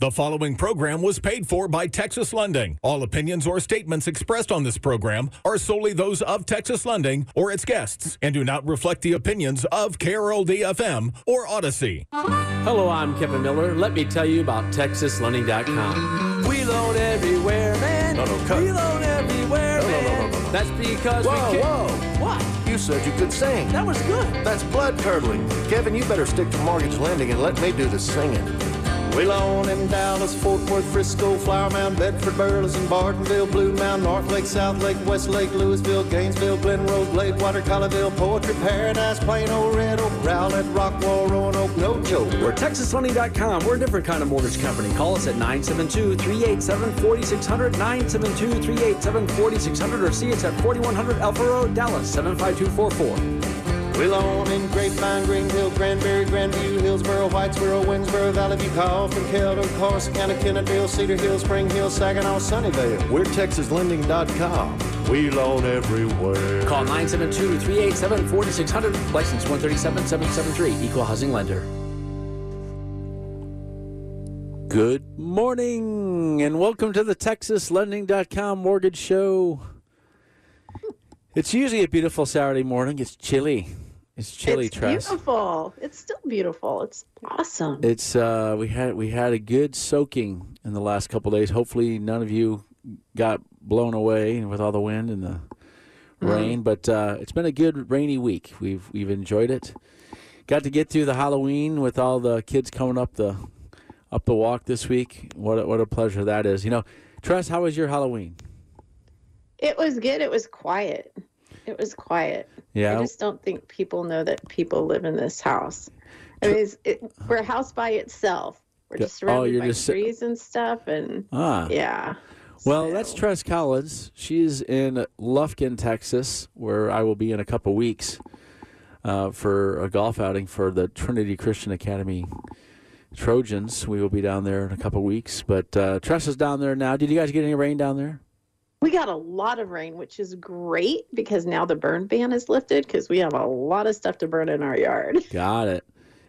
The following program was paid for by Texas Lending. All opinions or statements expressed on this program are solely those of Texas Lending or its guests and do not reflect the opinions of KRLD FM or Audacy. Hello, I'm Kevin Miller. Let me tell you about TexasLending.com. We loan everywhere, man. No, no, cut. We loan everywhere, No, no, no, man. no, no, no. That's because Whoa, we can. whoa. What? You said you could sing. That was good. That's blood curdling. Kevin, you better stick to mortgage lending and let me do the singing. We loan in Dallas, Fort Worth, Frisco, Flower Mound, Bedford, Burleson, Bartonville, Blue Mound, North Lake, South Lake, West Lake, Lewisville, Gainesville, Glen Rose, Gladewater, Colleyville, Poetry, Paradise, Plano, Red Oak, Rowlett, Rockwall, Roanoke, no joke. We're TexasLending.com. We're a different kind of mortgage company. Call us at 972-387-4600, 972-387-4600, or see us at 4100 Alpha Road, Dallas, 75244. We loan in Grapevine, Grandview, Hillsboro, Whitesboro, Winnsboro, Valley View, Kaufman, Keldo, Corsicana, Kennedale, Cedar Hill, Spring Hill, Saginaw, Sunnyvale. We're TexasLending.com. We loan everywhere. Call 972-387-4600, license 137773, equal housing lender. Good morning and welcome to the TexasLending.com mortgage show. It's usually a beautiful Saturday morning. It's chilly. It's chilly, it's Tress. beautiful. It's still beautiful. It's awesome. It's uh we had we had a good soaking in the last couple days. Hopefully none of you got blown away with all the wind and the rain, but uh, it's been a good rainy week. We've we've enjoyed it. Got to get through the Halloween with all the kids coming up the up the walk this week. What a, what a pleasure that is. You know, Tress, how was your Halloween? it was good. It was quiet. It was quiet. Yeah. I just don't think people know that people live in this house. I mean, it's, it, we're a house by itself. We're just Oh, surrounded you're by just trees and stuff, and Ah. yeah. Well, So- that's Tress Collins. She's in Lufkin, Texas, where I will be in a couple weeks uh, for a golf outing for the Trinity Christian Academy Trojans. We will be down there in a couple weeks. But uh, Tress is down there now. Did you guys get any rain down there? We got a lot of rain, which is great because now the burn ban is lifted because we have a lot of stuff to burn in our yard. Got it.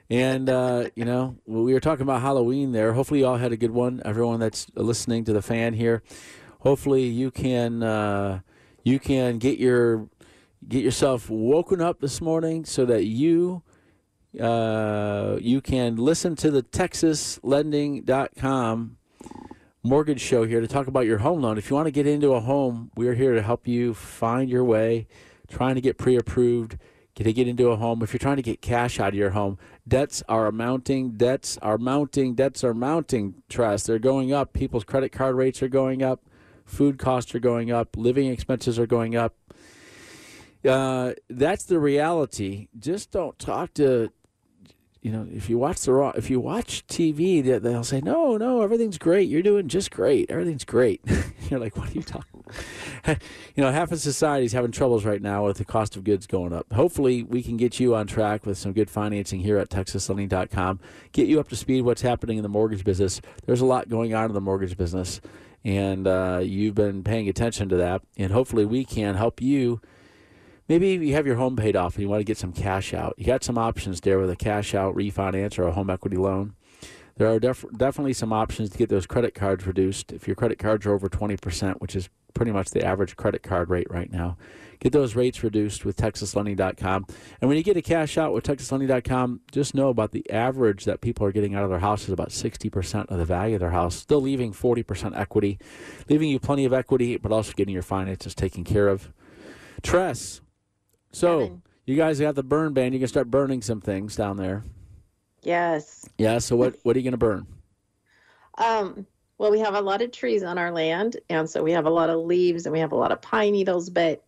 And uh, you know, we were talking about Halloween there. Hopefully, you all had a good one. Everyone that's listening to the fan here, hopefully you can uh, you can get your get yourself woken up this morning so that you uh, you can listen to the TexasLending.com mortgage show here to talk about your home loan. If you want to get into a home, we're here to help you find your way, trying to get pre-approved, get to get into a home. If you're trying to get cash out of your home, debts are mounting, debts are mounting, debts are mounting. Tress they're going up. People's credit card rates are going up, food costs are going up, living expenses are going up. Uh, that's the reality. Just don't talk to you know, if you watch the raw, if you watch TV, they- they'll say, "No, no, everything's great. You're doing just great. Everything's great." You're like, "What are you talking?" you know, half of society's having troubles right now with the cost of goods going up. Hopefully, we can get you on track with some good financing here at TexasLending.com. Get you up to speed what's happening in the mortgage business. There's a lot going on in the mortgage business, and uh, you've been paying attention to that. And hopefully, we can help you Maybe you have your home paid off and you want to get some cash out. You got some options there with a cash out refinance or a home equity loan. there are def- definitely some options to get those credit cards reduced. If your credit cards are over 20%, which is pretty much the average credit card rate right now, get those rates reduced with TexasLending.com. And when you get a cash out with TexasLending.com, just know about the average that people are getting out of their house is about 60% of the value of their house, still leaving 40% equity, leaving you plenty of equity, but also getting your finances taken care of. Tress, so Kevin. you guys got the burn ban. You can start burning some things down there. Yes. Yeah. So what what are you going to burn? Um, well, we have a lot of trees on our land, and so we have a lot of leaves and we have a lot of pine needles, but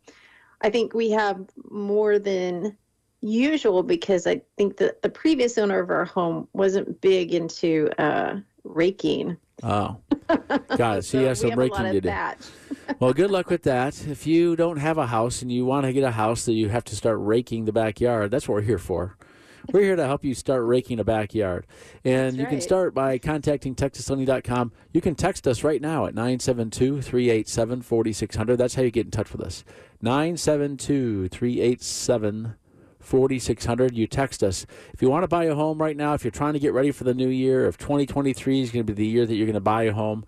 I think we have more than usual because I think that the previous owner of our home wasn't big into uh, raking. Oh, it. So you have some raking to do. thatch. Well, good luck with that. If you don't have a house and you want to get a house that you have to start raking the backyard, that's what we're here for. We're here to help you start raking a backyard. And you can start by contacting TexasLending.com. You can text us right now at 972 387 4600. That's how you get in touch with us. 972 387 4600. You text us. If you want to buy a home right now, if you're trying to get ready for the new year, if 2023 is going to be the year that you're going to buy a home,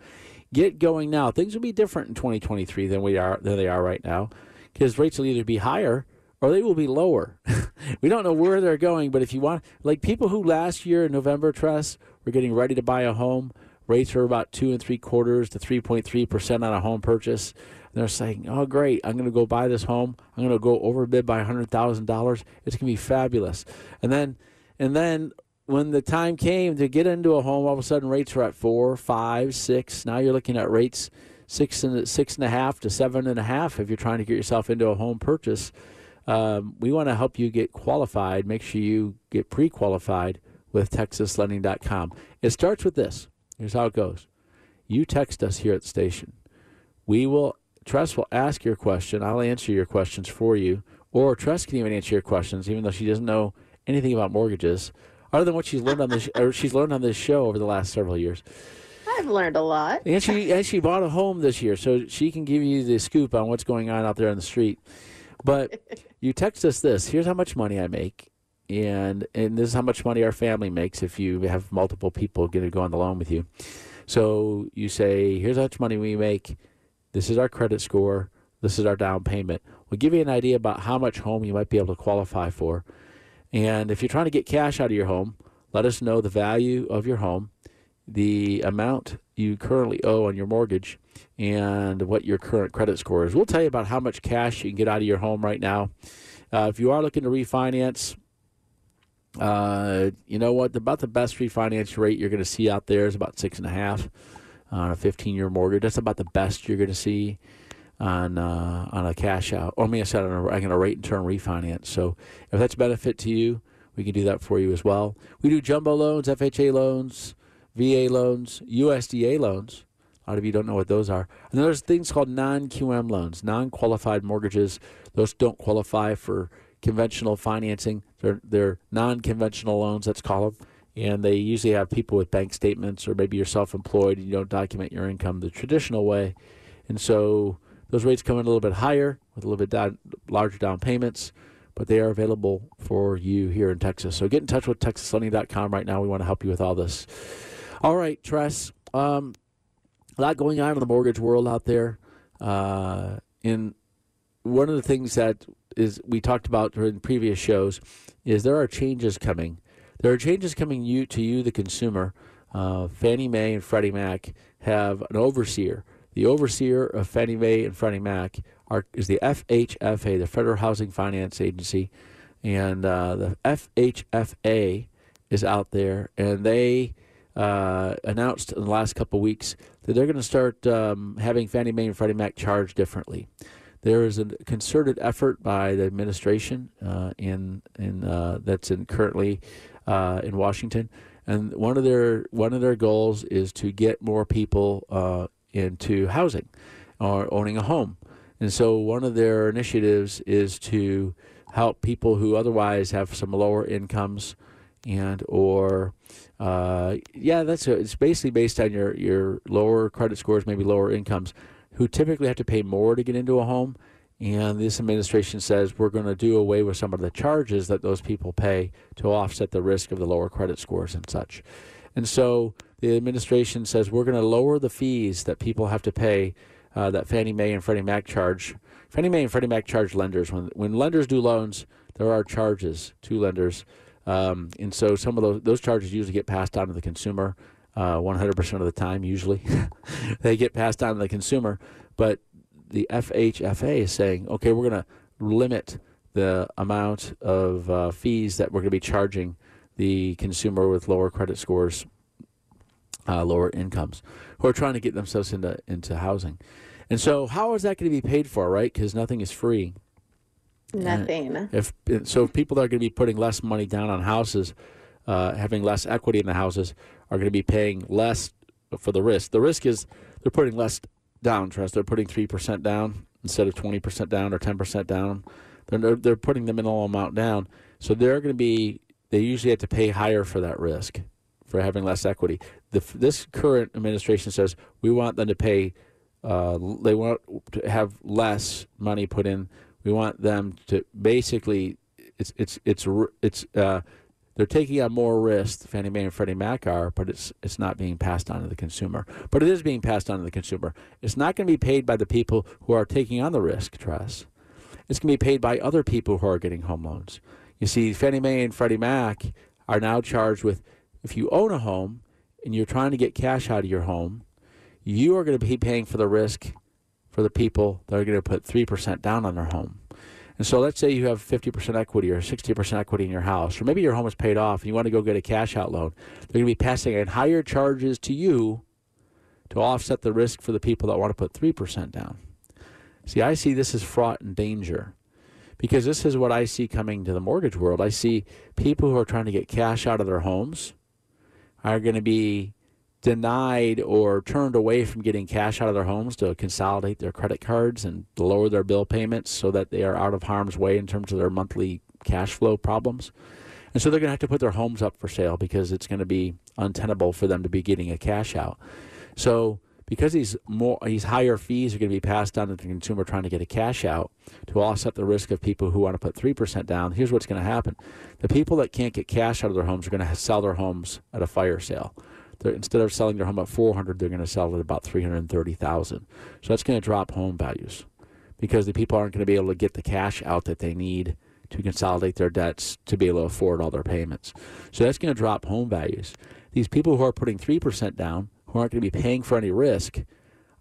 get going now. Things will be different in 2023 than we are than they are right now, because rates will either be higher or they will be lower. we don't know where they're going, but if you want, like people who last year in November, Tress were getting ready to buy a home, rates are about two and three quarters to 3.3 percent on a home purchase. And they're saying, "Oh, great! I'm going to go buy this home. I'm going to go overbid by hundred thousand dollars. It's going to be fabulous." And then, and then when the time came to get into a home, all of a sudden rates were at four, five, six. Now you're looking at rates six and six and a half to seven and a half if you're trying to get yourself into a home purchase. Um, we want to help you get qualified. Make sure you get pre-qualified with TexasLending.com. It starts with this. Here's how it goes. You text us here at the station. We will. Tress will ask your question. I'll answer your questions for you, or Tress can even answer your questions, even though she doesn't know anything about mortgages, other than what she's learned on this. or she's learned on this show over the last several years. I've learned a lot. And she and she bought a home this year, so she can give you the scoop on what's going on out there on the street. But you text us this: here's how much money I make, and and this is how much money our family makes if you have multiple people going to go on the loan with you. So you say, here's how much money we make. This is our credit score. This is our down payment. We'll give you an idea about how much home you might be able to qualify for. And if you're trying to get cash out of your home, let us know the value of your home, the amount you currently owe on your mortgage, and what your current credit score is. We'll tell you about how much cash you can get out of your home right now. Uh, if you are looking to refinance, uh, you know what? About the best refinance rate you're going to see out there is about six and a half on a 15 year mortgage. That's about the best you're going to see on uh, on a cash out. Or mean, I said a, on a rate and term refinance. So if that's a benefit to you, we can do that for you as well. We do jumbo loans, FHA loans, VA loans, USDA loans. A lot of you don't know what those are. And there's things called non QM loans, non qualified mortgages. Those don't qualify for conventional financing. They're, they're non conventional loans, let's call them. And they usually have people with bank statements, or maybe you're self employed and you don't document your income the traditional way. And so those rates come in a little bit higher with a little bit down, larger down payments, but they are available for you here in Texas. So get in touch with TexasLending.com right now. We want to help you with all this. All right, Tress. Um, a lot going on in the mortgage world out there. Uh, in one of the things that is we talked about in previous shows is there are changes coming. There are changes coming you to you, the consumer. Uh, Fannie Mae and Freddie Mac have an overseer. The overseer of Fannie Mae and Freddie Mac are, is the FHFA, the Federal Housing Finance Agency, and uh, the FHFA is out there, and they uh, announced in the last couple of weeks that they're going to start um, having Fannie Mae and Freddie Mac charged differently. There is a concerted effort by the administration uh, in in uh, that's in currently uh, in Washington, and one of their one of their goals is to get more people uh, into housing or owning a home. And so one of their initiatives is to help people who otherwise have some lower incomes and or uh, yeah, that's a, it's basically based on your your lower credit scores, maybe lower incomes, who typically have to pay more to get into a home. And this administration says we're going to do away with some of the charges that those people pay to offset the risk of the lower credit scores and such. And so the administration says we're going to lower the fees that people have to pay uh, that Fannie Mae and Freddie Mac charge. Fannie Mae and Freddie Mac charge lenders when when lenders do loans, there are charges to lenders, um, and so some of those those charges usually get passed on to the consumer. Uh, 100% of the time, usually, they get passed on to the consumer. But the FHFA is saying, okay, we're going to limit the amount of uh, fees that we're going to be charging the consumer with lower credit scores, uh, lower incomes, who are trying to get themselves into into housing. And so, how is that going to be paid for, right? Because nothing is free. Nothing. And if so, if people that are going to be putting less money down on houses, uh, having less equity in the houses, are going to be paying less for the risk. The risk is they're putting less down. Tress they're putting three percent down instead of twenty percent down or ten percent down. They're they're putting the minimal amount down, so they're going to be. They usually have to pay higher for that risk, for having less equity. The, this current administration says we want them to pay. Uh, they want to have less money put in. We want them to basically. It's it's it's it's. Uh, they're taking on more risk, Fannie Mae and Freddie Mac are, but it's it's not being passed on to the consumer. But it is being passed on to the consumer. It's not going to be paid by the people who are taking on the risk, Tress. It's going to be paid by other people who are getting home loans. You see, Fannie Mae and Freddie Mac are now charged with if you own a home and you're trying to get cash out of your home, you are going to be paying for the risk for the people that are going to put 3% down on their home. And so let's say you have 50% equity or 60% equity in your house, or maybe your home is paid off and you want to go get a cash out loan. They're going to be passing in higher charges to you to offset the risk for the people that want to put 3% down. See, I see this as fraught and danger because this is what I see coming to the mortgage world. I see people who are trying to get cash out of their homes are going to be denied or turned away from getting cash out of their homes to consolidate their credit cards and lower their bill payments so that they are out of harm's way in terms of their monthly cash flow problems. And so they're going to have to put their homes up for sale because it's going to be untenable for them to be getting a cash out. So because these more these higher fees are going to be passed on to the consumer trying to get a cash out to offset the risk of people who want to put 3% down, here's what's going to happen. The people that can't get cash out of their homes are going to sell their homes at a fire sale. They're, instead of selling their home at 400, they're going to sell it at about 330,000. So that's going to drop home values because the people aren't going to be able to get the cash out that they need to consolidate their debts to be able to afford all their payments. So that's going to drop home values. These people who are putting 3% down, who aren't going to be paying for any risk,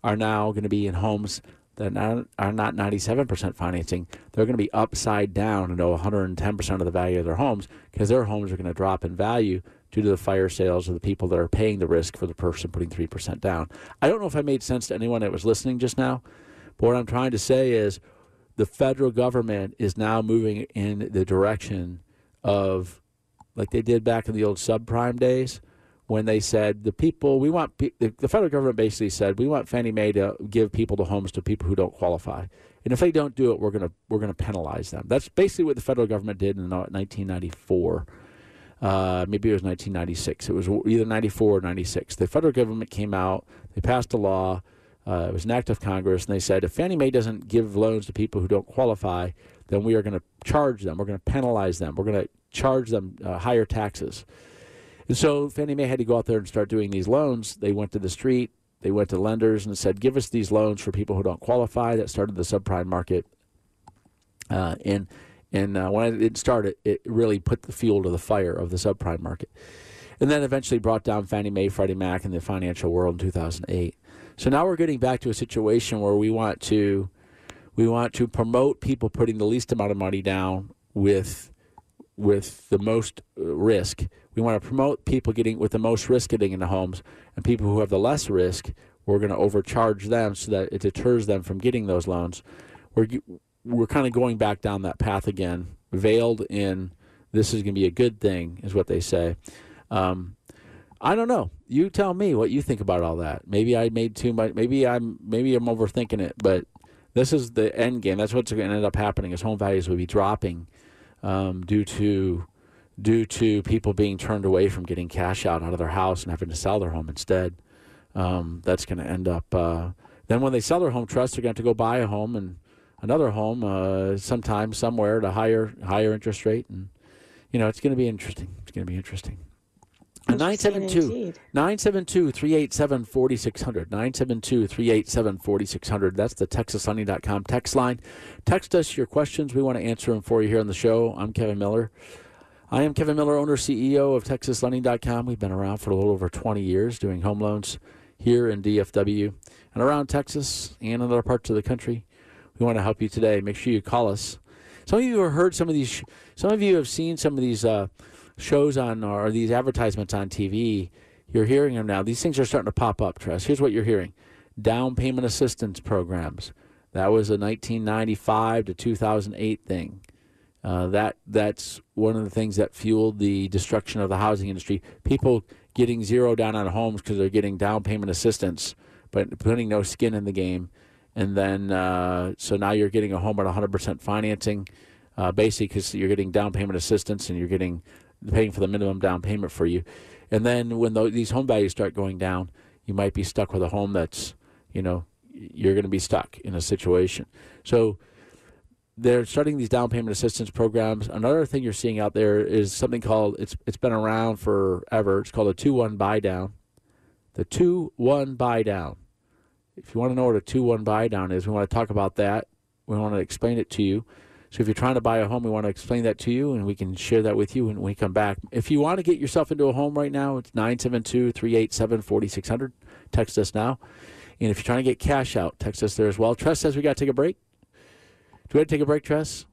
are now going to be in homes that are not 97% financing. They're going to be upside down into 110% of the value of their homes because their homes are going to drop in value due to the fire sales of the people that are paying the risk for the person putting 3% down. I don't know if I made sense to anyone that was listening just now, but what I'm trying to say is the federal government is now moving in the direction of, like they did back in the old subprime days, when they said the people we want the federal government basically said we want Fannie Mae to give people the homes to people who don't qualify, and if they don't do it, we're gonna we're gonna penalize them. That's basically what the federal government did in 1994 uh, maybe it was 1996. It was either 94 or 96. The federal government came out, they passed a law, uh, it was an act of Congress, and they said if Fannie Mae doesn't give loans to people who don't qualify, then we are going to charge them, we're going to penalize them, we're going to charge them uh, higher taxes. And so Fannie Mae had to go out there and start doing these loans. They went to the street, they went to lenders and said, give us these loans for people who don't qualify. That started the subprime market. Uh, and and uh, when it started, it really put the fuel to the fire of the subprime market. And then eventually brought down Fannie Mae, Freddie Mac, and the financial world in 2008. So now we're getting back to a situation where we want to we want to promote people putting the least amount of money down with with the most uh, risk. We want to promote people getting with the most risk getting into homes, and people who have the less risk, we're going to overcharge them so that it deters them from getting those loans. We're we're kind of going back down that path again, veiled in this is going to be a good thing, is what they say. Um, I don't know. You tell me what you think about all that. Maybe I made too much. Maybe I'm maybe I'm overthinking it. But this is the end game. That's what's going to end up happening. Is home values will be dropping um, due to due to people being turned away from getting cash out out of their house and having to sell their home instead. Um, that's going to end up. Uh, then when they sell their home Tress, they're going to have to go buy a home and another home uh, sometime somewhere at a higher higher interest rate, and you know it's going to be interesting. It's going to be interesting. 972 972 387 4600. 972 387 4600. That's the TexasLending.com text line. Text us your questions. We want to answer them for you here on the show. I'm Kevin Miller. I am Kevin Miller, owner CEO of TexasLending.com. We've been around for a little over 20 years doing home loans here in DFW and around Texas and in other parts of the country. We want to help you today. Make sure you call us. Some of you have heard some of these. Some of you have seen some of these. Uh, shows on or these advertisements on TV, you're hearing them now. These things are starting to pop up, Tress. Here's what you're hearing down payment assistance programs. That was a 1995 to 2008 thing. Uh, that that's one of the things that fueled the destruction of the housing industry. People getting zero down on homes because they're getting down payment assistance, but putting no skin in the game. And then uh, so now you're getting a home at 100% financing, uh, basically because you're getting down payment assistance and you're getting paying for the minimum down payment for you. And then when the, these home values start going down, you might be stuck with a home that's, you know, you're going to be stuck in a situation. So they're starting these down payment assistance programs. Another thing you're seeing out there is something called it's it's been around forever. It's called a two one buy down. The two one buy down. If you want to know what a two one buy down is, we want to talk about that. We want to explain it to you. So if you're trying to buy a home, we want to explain that to you and we can share that with you when we come back. If you want to get yourself into a home right now, it's 972 387 4600. Text us now. And if you're trying to get cash out, text us there as well. Tress says we got to take a break. Do we have to take a break, Tress?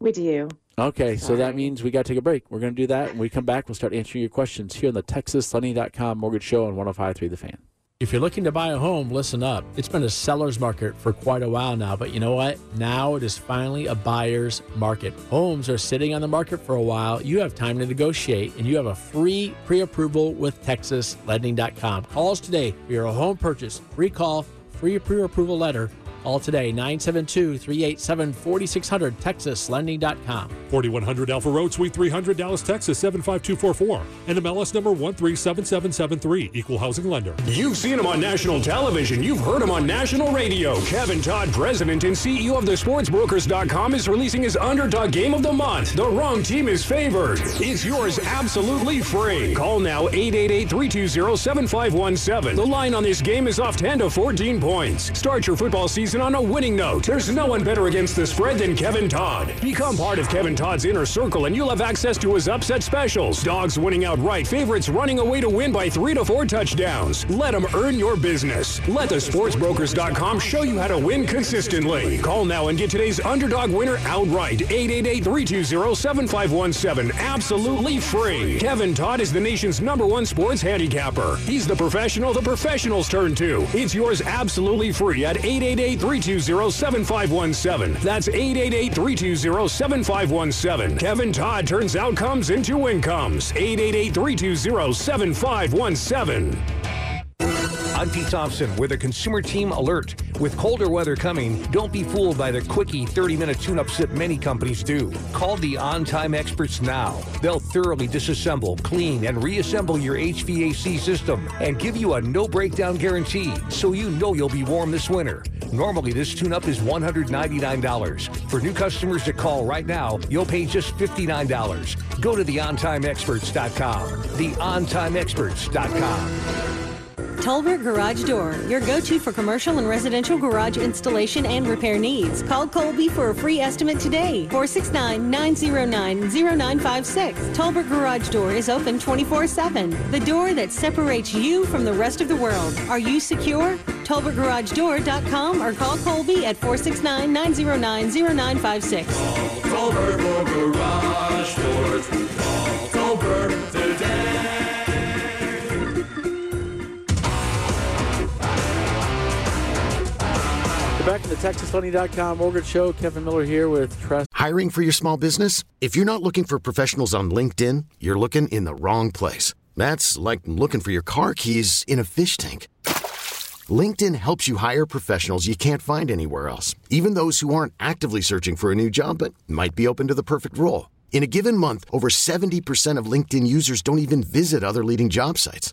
We do. Okay, Sorry. so that means we got to take a break. We're going to do that. When we come back, we'll start answering your questions here on the TexasLending.com Mortgage Show on 105.3 The Fan. If you're looking to buy a home, listen up. It's been a seller's market for quite a while now, but you know what? Now it is finally a buyer's market. Homes are sitting on the market for a while. You have time to negotiate, and you have a free pre approval with TexasLending.com. Call us today for your home purchase. Free call, free pre approval letter Call today, 972 387 4600, TexasLending.com. 4100 Alpha Road, Suite 300, Dallas, Texas, 75244. And MLS number 137773, Equal Housing Lender. You've seen him on national television. You've heard him on national radio. Kevin Todd, president and CEO of the SportsBrokers.com, is releasing his underdog game of the month. The wrong team is favored. It's yours absolutely free. Call now 888 320 7517. The line on this game is off 10 to 14 points. Start your football season season on a winning note. There's no one better against the spread than Kevin Todd. Become part of Kevin Todd's inner circle and you'll have access to his upset specials. Dogs winning outright, favorites running away to win by three to four touchdowns. Let them earn your business. Let the sportsbrokers.com show you how to win consistently. Call now and get today's underdog winner outright. 888-320-7517. Absolutely free. Kevin Todd is the nation's number one sports handicapper. He's the professional the professionals turn to. It's yours absolutely free at 888 320 7517. That's 888 320 7517. Kevin Todd turns outcomes into incomes. 888 320 7517. I'm Pete Thompson with a consumer team alert. With colder weather coming, don't be fooled by the quickie 30 minute tune ups that many companies do. Call the on time experts now. They'll thoroughly disassemble, clean, and reassemble your HVAC system and give you a no breakdown guarantee so you know you'll be warm this winter. Normally, this tune up is $199. For new customers to call right now, you'll pay just $59. Go to theontimeexperts.com. Theontimeexperts.com. Tolbert Garage Door, your go-to for commercial and residential garage installation and repair needs. Call Colby for a free estimate today. 469-909-0956. Tolbert Garage Door is open 24-7. The door that separates you from the rest of the world. Are you secure? TolbertGarageDoor.com or call Colby at 469-909-0956. Call Tolbert for Garage. We're back in the TexasLending.com mortgage show. Kevin Miller here with Tress. Hiring for your small business? If you're not looking for professionals on LinkedIn, you're looking in the wrong place. That's like looking for your car keys in a fish tank. LinkedIn helps you hire professionals you can't find anywhere else, even those who aren't actively searching for a new job but might be open to the perfect role. In a given month, over 70% of LinkedIn users don't even visit other leading job sites.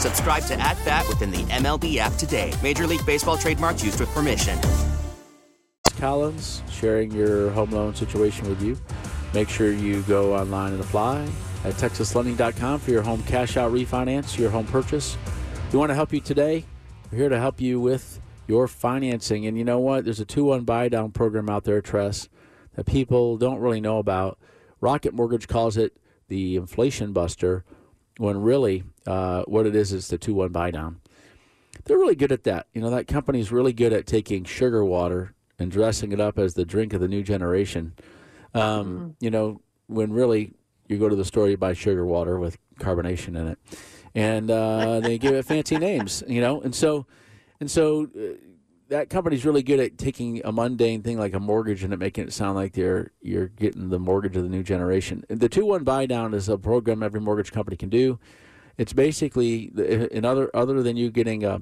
Subscribe to At Bat within the MLB app today. Major League Baseball trademarks used with permission. Collins sharing your home loan situation with you. Make sure you go online and apply at texaslending.com for your home cash out refinance, your home purchase. We want to help you today. We're here to help you with your financing. And you know what? There's a 2 1 buy down program out there, Tress, that people don't really know about. Rocket Mortgage calls it the inflation buster, when really uh, what it is is the 2 1 buy down. They're really good at that. You know, that company's really good at taking sugar water and dressing it up as the drink of the new generation. Um, mm-hmm. You know, when really you go to the store, you buy sugar water with carbonation in it, and uh, they give it fancy names. You know, and so and so uh, that company's really good at taking a mundane thing like a mortgage and it making it sound like they're you're getting the mortgage of the new generation. The two one buy down is a program every mortgage company can do. It's basically in other other than you getting a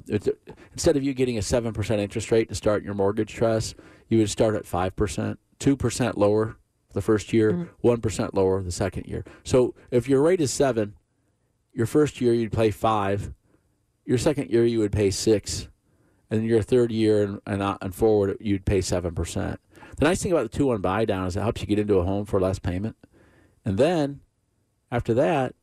instead of you getting a seven percent interest rate to start your mortgage Tress, you would start at five percent, two percent lower the first year, one mm-hmm. lower the second year. So if your rate is seven, your first year you'd pay five, your second year you would pay six, and your third year and and, uh, and forward you'd pay seven percent. The nice thing about the two one buy down is it helps you get into a home for less payment, and then after that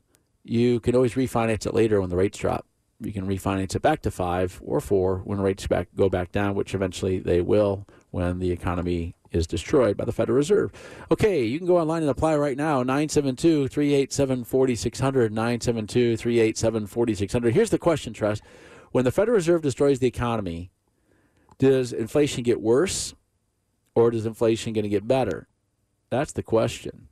you can always refinance it later when the rates drop. You can refinance it back to five or four when rates back go back down, which eventually they will when the economy is destroyed by the Federal Reserve. Okay, you can go online and apply right now 972 387 4600. 972 387 4600. Here's the question, Tress. When the Federal Reserve destroys the economy, does inflation get worse or does inflation going to get better? That's the question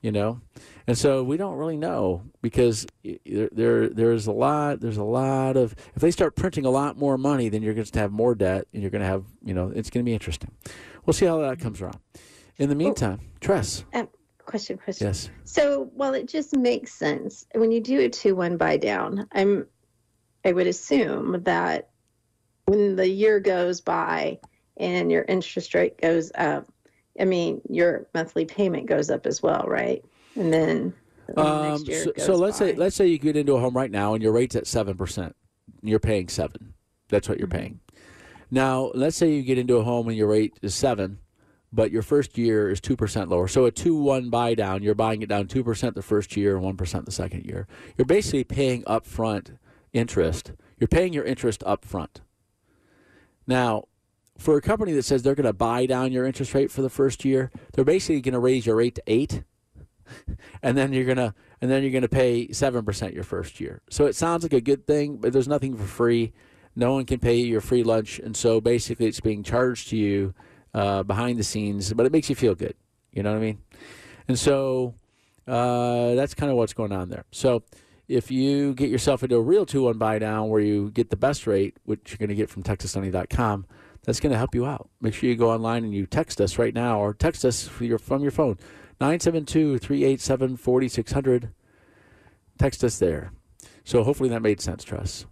you know? And so we don't really know because there, there there's a lot there's a lot of if they start printing a lot more money then you're going to have more debt and you're going to have you know it's going to be interesting. We'll see how that comes around. In the meantime well, tress. um, question question. Yes. So well it just makes sense when you do a 2-1 buy down i'm i would assume that when the year goes by and your interest rate goes up I mean, your monthly payment goes up as well, right? And then um, so, so, let's by. say let's say you get into a home right now and your rate's at seven percent. You're paying seven. That's what you're mm-hmm. paying. Now, let's say you get into a home and your rate is seven, but your first year is two percent lower. So a two-one buy down, you're buying it down two percent the first year and one percent the second year. You're basically paying upfront interest. You're paying your interest up front. Now, for a company that says they're going to buy down your interest rate for the first year, they're basically going to raise your rate to eight, and then you're gonna and then you're going to pay seven percent your first year. So it sounds like a good thing, but there's nothing for free. No one can pay you your free lunch, and so basically it's being charged to you uh, behind the scenes, but it makes you feel good. You know what I mean? And so uh, that's kind of what's going on there. So if you get yourself into a real two one buy down where you get the best rate, which you're going to get from TexasMoney.com that's going to help you out. Make sure you go online and you text us right now or text us your, from your phone 972 387 4600. Text us there. So hopefully that made sense, Tress.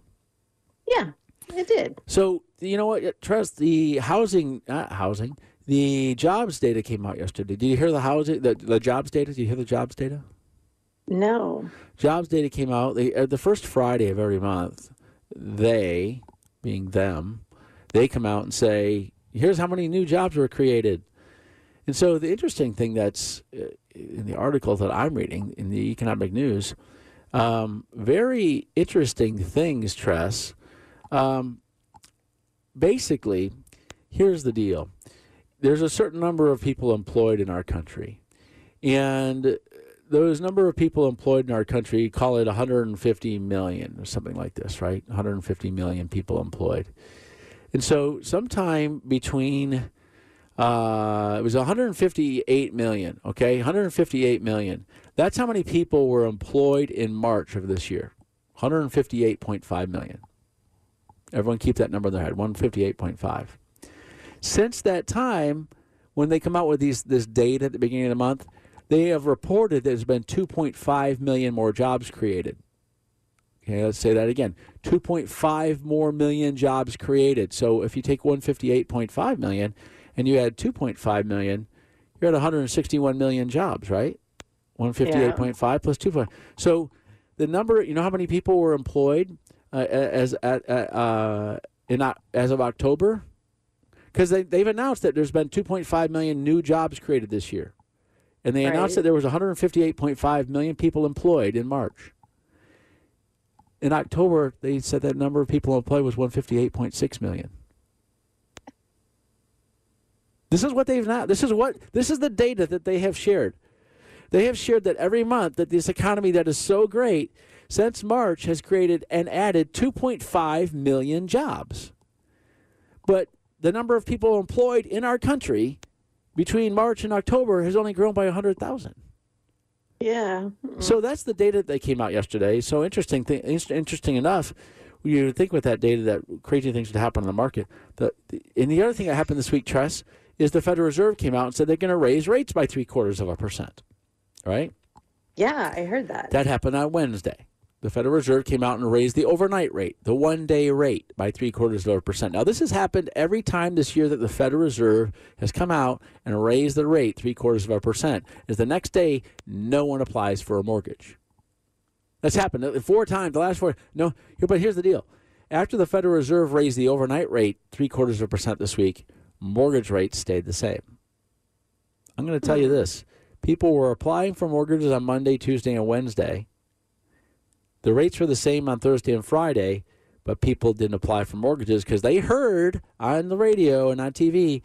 Yeah, it did. So, you know what, Tress, the housing, not housing, the jobs data came out yesterday. Did you hear the housing, the, the jobs data? Did you hear the jobs data? No. Jobs data came out they, uh, the first Friday of every month. They, being them, they come out and say, here's how many new jobs were created. And so the interesting thing that's uh, in the article that I'm reading in the economic news, um, very interesting things, Tress. Um, basically, here's the deal. there's a certain number of people employed in our country, and those number of people employed in our country call it 150 million or something like this, right? 150 million people employed, and so sometime between uh, it was 158 million. Okay, 158 million. That's how many people were employed in March of this year. 158.5 million. Everyone keep that number in their head. 158.5. Since that time, when they come out with these this date at the beginning of the month, they have reported there's been 2.5 million more jobs created. Okay, let's say that again. 2.5 more million jobs created. So if you take 158.5 million and you add 2.5 million, you're at 161 million jobs, right? 158.5 plus 2. So the number, you know how many people were employed uh, as at, uh, in as of October? Because they, they've announced that there's been 2.5 million new jobs created this year. And they Right. announced that there was 158.5 million people employed in March. In October, they said that number of people employed was 158.6 million. This is what they've now. This is what this is the data that they have shared. They have shared that every month that this economy that is so great since March has created and added 2.5 million jobs. But the number of people employed in our country between March and October has only grown by 100,000. Yeah. So that's the data that came out yesterday. So interesting, thing, interesting enough, you would think with that data that crazy things would happen in the market. The, the, and the other thing that happened this week, Tress, is the Federal Reserve came out and said they're going to raise rates by three quarters of a percent. Right? Yeah, I heard that. That happened on Wednesday. The Federal Reserve came out and raised the overnight rate, the one day rate, by three quarters of a percent. Now, this has happened every time this year that the Federal Reserve has come out and raised the rate three quarters of a percent. Is the next day, no one applies for a mortgage. That's happened four times. The last four. No, but here's the deal. After the Federal Reserve raised the overnight rate three quarters of a percent this week, mortgage rates stayed the same. I'm going to tell you this people were applying for mortgages on Monday, Tuesday, and Wednesday. The rates were the same on Thursday and Friday, but people didn't apply for mortgages because they heard on the radio and on TV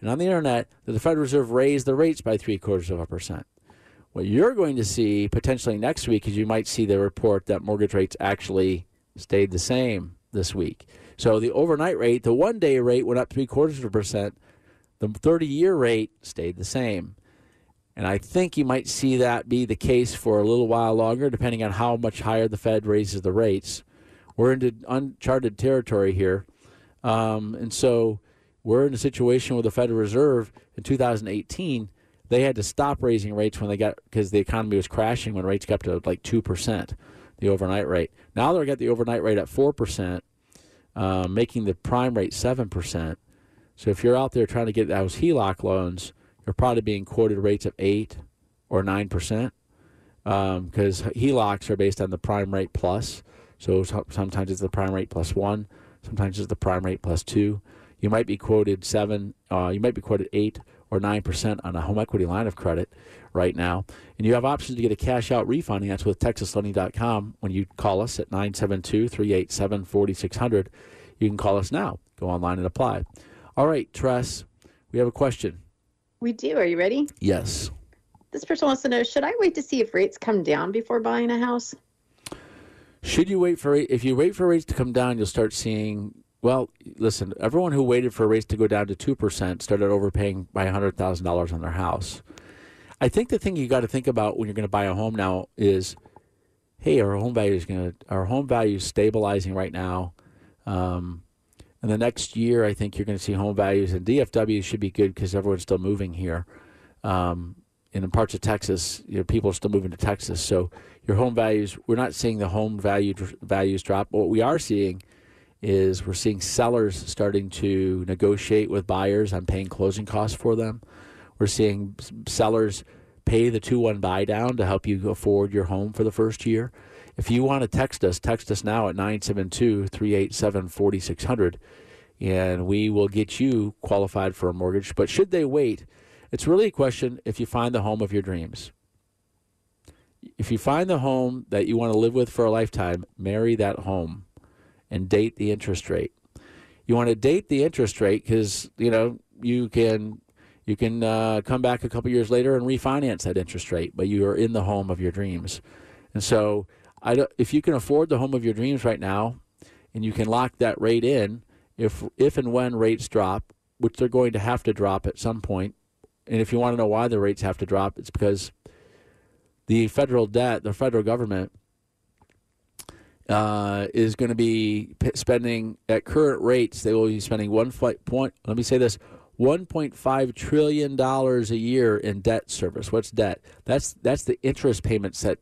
and on the internet that the Federal Reserve raised the rates by three quarters of a percent. What you're going to see potentially next week is you might see the report that mortgage rates actually stayed the same this week. So the overnight rate, the one day rate went up three quarters of a percent. The 30 year rate stayed the same. And I think you might see that be the case for a little while longer, depending on how much higher the Fed raises the rates. We're into uncharted territory here. Um, and so we're in a situation with the Federal Reserve in 2018. They had to stop raising rates when they got, because the economy was crashing when rates got to like 2%, the overnight rate. Now they've got the overnight rate at 4%, uh, making the prime rate 7%. So if you're out there trying to get those HELOC loans, you're probably being quoted rates of 8 or 9% because HELOCs are based on the prime rate plus. So so- sometimes it's the prime rate plus 1, sometimes it's the prime rate plus 2. You might be quoted 7, uh, you might be quoted 8 or 9% on a home equity line of credit right now. And you have options to get a cash out. That's with TexasLending.com. When you call us at 972 387 4600, you can call us now. Go online and apply. All right, Tress, we have a question. We do. Are you ready? Yes. This person wants to know Should I wait to see if rates come down before buying a house? Should you wait for if you wait for rates to come down, you'll start seeing. Well, listen, everyone who waited for rates to go down to two percent started overpaying by hundred thousand dollars on their house. I think the thing you got to think about when you're going to buy a home now is, hey, our home value is going to our home value is stabilizing right now. Um, in the next year, I think you're going to see home values and DFW should be good because everyone's still moving here. Um, and in parts of Texas, you know, people are still moving to Texas. So your home values, we're not seeing the home value values drop. What we are seeing is we're seeing sellers starting to negotiate with buyers on paying closing costs for them. We're seeing sellers pay the 2 1 buy down to help you afford your home for the first year. If you want to text us, text us now at 972 387 4600 and we will get you qualified for a mortgage. But should they wait? It's really a question if you find the home of your dreams. If you find the home that you want to live with for a lifetime, marry that home and date the interest rate. You want to date the interest rate because, you know, you can You can uh, come back a couple years later and refinance that interest rate, but you are in the home of your dreams. And so, I don't, if you can afford the home of your dreams right now, and you can lock that rate in, if if and when rates drop, which they're going to have to drop at some point, and if you want to know why the rates have to drop, it's because the federal debt, the federal government, uh, is going to be spending at current rates. They will be spending one point. Let me say this: one point five trillion dollars a year in debt service. What's debt? That's that's the interest payments that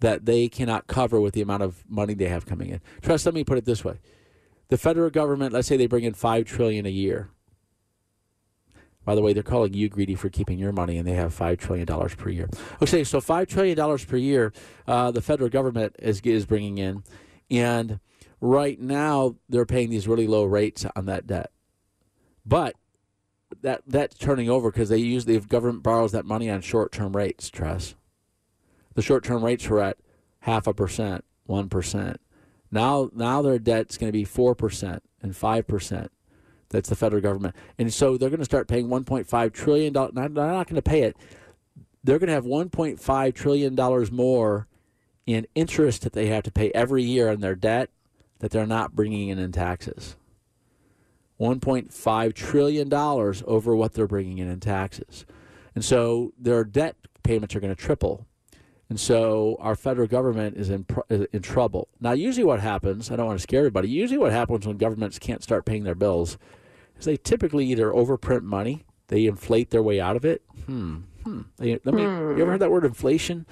that they cannot cover with the amount of money they have coming in. Tress. Let me put it this way: the federal government, let's say they bring in five trillion a year. By the way, they're calling you greedy for keeping your money, and they have five trillion dollars per year. Okay, so five trillion dollars per year, uh, the federal government is is bringing in, and right now they're paying these really low rates on that debt, but that that's turning over because they use the government borrows that money on short term rates. Tress. The short term rates were at half a percent, one percent. Now, now their debt's going to be four percent and five percent. That's the federal government, and so they're going to start paying 1.5 trillion dollars. They're not going to pay it. They're going to have 1.5 trillion dollars more in interest that they have to pay every year on their debt that they're not bringing in in taxes. 1.5 trillion dollars over what they're bringing in in taxes, and so their debt payments are going to triple. And so our federal government is in in trouble. Now, usually what happens, I don't want to scare everybody, usually what happens when governments can't start paying their bills is they typically either overprint money, they inflate their way out of it. Hmm. Hmm. Me, You ever heard that word inflation?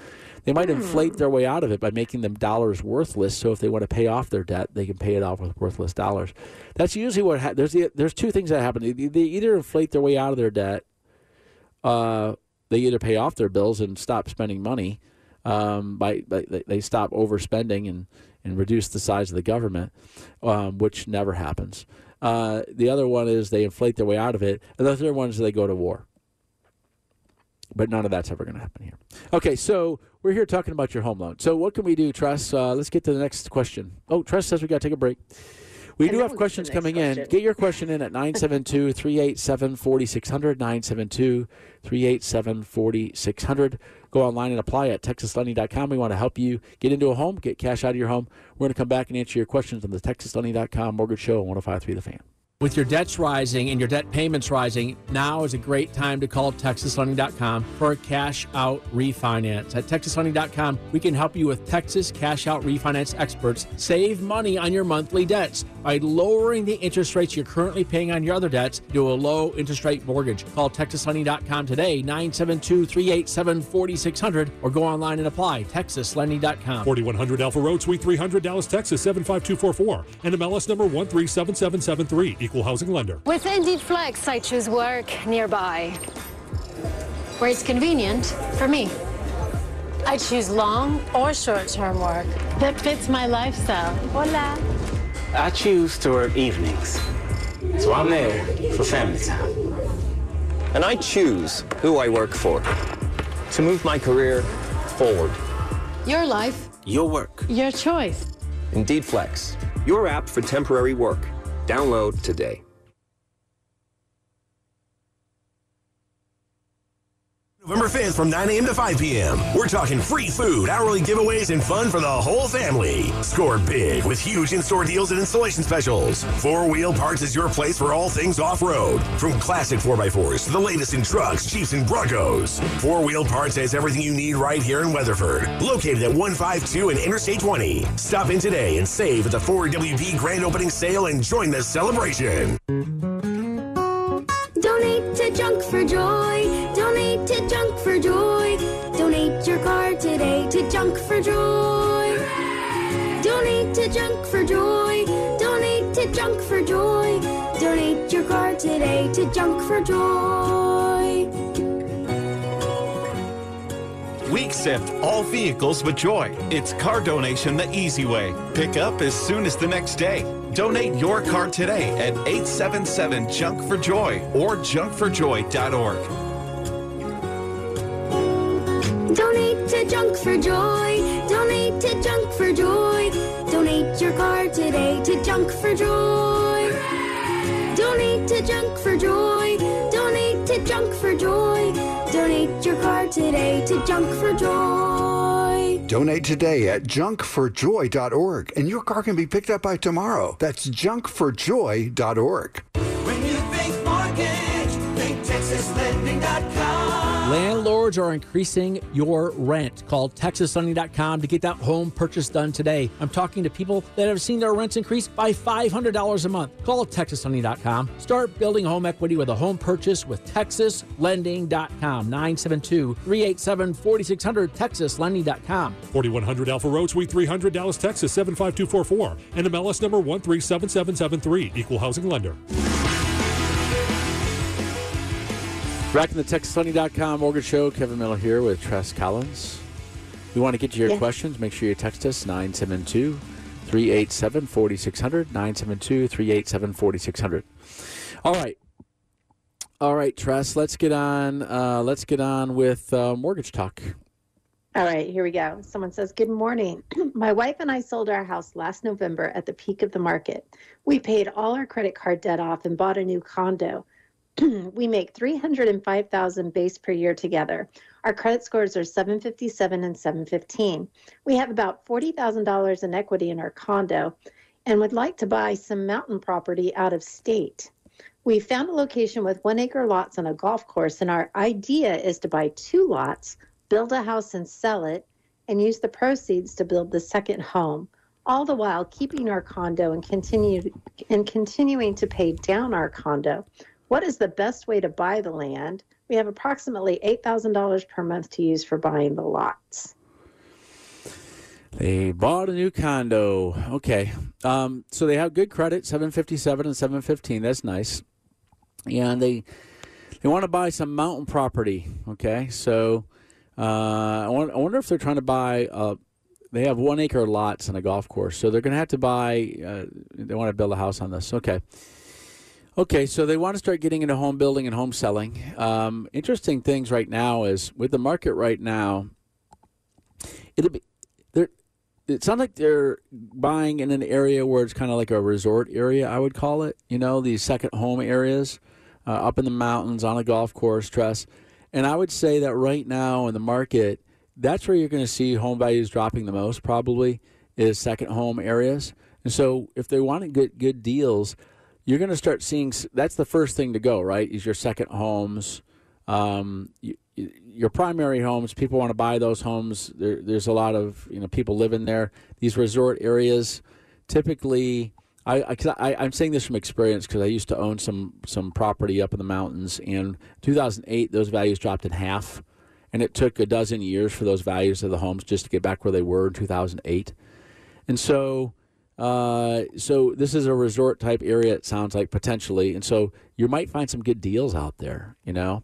They might inflate their way out of it by making them dollars worthless. So if they want to pay off their debt, they can pay it off with worthless dollars. That's usually what ha- there's. The, there's two things that happen. They either inflate their way out of their debt. Uh, they either pay off their bills and stop spending money, um, by, by they stop overspending and, and reduce the size of the government, um, which never happens. Uh, the other one is they inflate their way out of it, and the third one is they go to war. But none of that's ever going to happen here. Okay, so we're here talking about your home loan. So what can we do, Tress? Uh, let's get to the next question. Oh, Tress says we got to take a break. We do have questions coming in. Get your question in at 972 387 4600. 972 387 4600. Go online and apply at texaslending.com. We want to help you get into a home, get cash out of your home. We're going to come back and answer your questions on the texaslending.com mortgage show on 1053 The Fan. With your debts rising and your debt payments rising, now is a great time to call TexasLending.com for a cash out refinance. At TexasLending.com, we can help you with Texas cash out refinance experts save money on your monthly debts by lowering the interest rates you're currently paying on your other debts to a low interest rate mortgage. Call TexasLending.com today, 972 387 4600, or go online and apply. TexasLending.com. 4100 Alpha Road, Suite 300, Dallas, Texas 75244, and MLS number 137773. Equal housing lender. With Indeed Flex, I choose work nearby, where it's convenient for me. I choose long or short term work that fits my lifestyle. Hola. I choose to work evenings, so I'm there for family time. And I choose who I work for to move my career forward. Your life, Your work. your choice. Indeed Flex, your app for temporary work. Download today. November 5th from 9 a.m. to 5 p.m. We're talking free food, hourly giveaways, and fun for the whole family. Score big with huge in-store deals and installation specials. Four Wheel Parts is your place for all things off-road. From classic 4x4s to the latest in trucks, Jeeps, and Broncos. Four Wheel Parts has everything you need right here in Weatherford. Located at 152 and Interstate 20. Stop in today and save at the 4WP Grand Opening Sale and join the celebration. Donate to Junk for Joy. Donate to Junk for Joy. Donate your car today to Junk for Joy. Donate to Junk for Joy. Donate to Junk for Joy. Donate your car today to Junk for Joy. We accept all vehicles with joy. It's car donation the easy way. Pick up as soon as the next day. Donate your car today at 877 Junk for Joy or junkforjoy.org. Donate to Junk for Joy. Donate to Junk for Joy. Donate your car today to Junk for Joy. Donate to Junk for Joy. Donate to Junk Junk for Joy. Donate your car today to Junk for Joy. Donate today at junkforjoy.org and your car can be picked up by tomorrow. That's junkforjoy.org. When you think mortgage, think TexasLending.com. Landlords are increasing your rent. Call TexasLending.com to get that home purchase done today. I'm talking to people that have seen their rents increase by $500 a month. Call TexasLending.com. Start building home equity with a home purchase with TexasLending.com. 972 387 4600. TexasLending.com. 4100 Alpha Road, Suite 300, Dallas, Texas 75244. And MLS number 137773. Equal housing lender. Back in the TexasLending.com mortgage show, Kevin Miller here with Tress Collins. We want to get to your questions. Make sure you text us 972 387 4600. 972 387 4600. All right. All right, Tress, let's get on uh, let's get on with uh, mortgage talk. All right, here we go. Someone says, Good morning. My wife and I sold our house last November at the peak of the market. We paid all our credit card debt off and bought a new condo. we make 305,000 base per year together. Our credit scores are 757 and 715. We have about $40,000 in equity in our condo and would like to buy some mountain property out of state. We found a location with one acre lots on a golf course, and our idea is to buy two lots, build a house and sell it, and use the proceeds to build the second home, all the while keeping our condo and continue and continuing to pay down our condo. What is the best way to buy the land? We have approximately $8,000 per month to use for buying the lots. They bought a new condo. Okay. Um, so they have good credit, 757 and 715. That's nice. And they they want to buy some mountain property. Okay. So uh, I, wonder, I wonder if they're trying to buy, uh, they have one acre lots and a golf course. So they're going to have to buy, uh, they want to build a house on this. Okay. Okay, so they want to start getting into home building and home selling. Um, interesting things right now is with the market right now, it'll be they're it sounds like they're buying in an area where it's kind of like a resort area, I would call it. You know, these second home areas uh, up in the mountains on a golf course, Tress. And I would say that right now in the market, that's where you're going to see home values dropping the most. Probably is second home areas. And so, if they want to get good deals, you're going to start seeing. That's the first thing to go, right? Is your second homes. Um, y- y- your primary homes, people want to buy those homes. There, there's a lot of you know people living there. These resort areas, typically, I, I, I I'm saying this from experience because I used to own some some property up in the mountains. In 2008, those values dropped in half, and it took a dozen years for those values of the homes just to get back where they were in 2008. And so, uh, so this is a resort type area. It sounds like potentially, and so you might find some good deals out there. You know,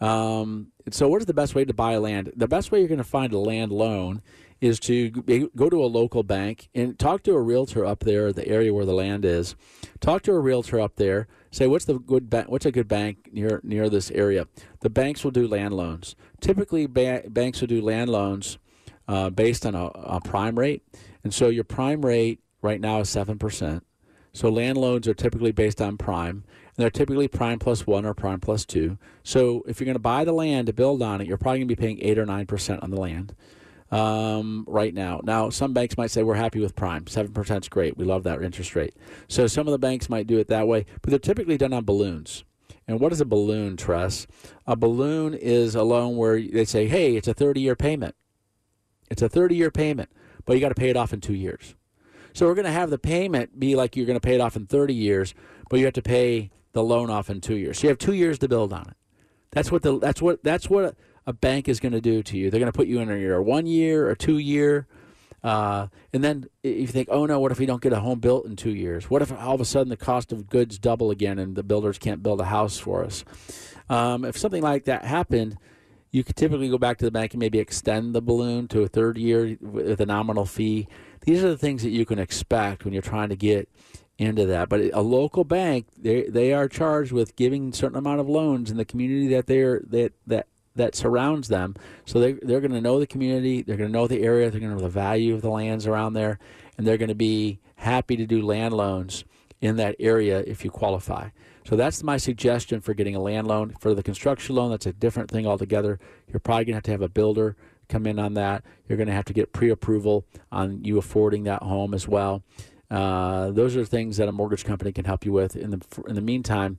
um, so what is the best way to buy land? The best way you're going to find a land loan is to go to a local bank and talk to a realtor up there, the area where the land is. Talk to a realtor up there. Say what's the good ba- what's a good bank near near this area. The banks will do land loans. Typically, ba- banks will do land loans uh, based on a, a prime rate, and so your prime rate right now is seven percent. So land loans are typically based on prime, and they're typically prime plus one or prime plus two. So if you're going to buy the land to build on it, you're probably going to be paying eight or nine percent on the land um, right now. Now, some banks might say we're happy with prime. Seven percent is great. We love that interest rate. So some of the banks might do it that way, but they're typically done on balloons. And what is a balloon, Tress? A balloon is a loan where they say, "Hey, it's a 30-year payment. It's a 30-year payment, but you got to pay it off in two years." So we're going to have the payment be like you're going to pay it off in 30 years, but you have to pay the loan off in two years. So you have two years to build on it. That's what the that's what that's what a bank is going to do to you. They're going to put you in a one year or two year, uh, and then if you think, oh no, what if we don't get a home built in two years? What if all of a sudden the cost of goods double again and the builders can't build a house for us? Um, if something like that happened, you could typically go back to the bank and maybe extend the balloon to a third year with a nominal fee. These are the things that you can expect when you're trying to get into that. But a local bank, they they are charged with giving certain amount of loans in the community that they're that that that surrounds them. So they they're going to know the community, they're going to know the area, they're going to know the value of the lands around there, and they're going to be happy to do land loans in that area if you qualify. So that's my suggestion for getting a land loan. For the construction loan, that's a different thing altogether. You're probably going to have to have a builder come in on that. You're going to have to get pre-approval on you affording that home as well. Uh, those are things that a mortgage company can help you with. In the in the meantime,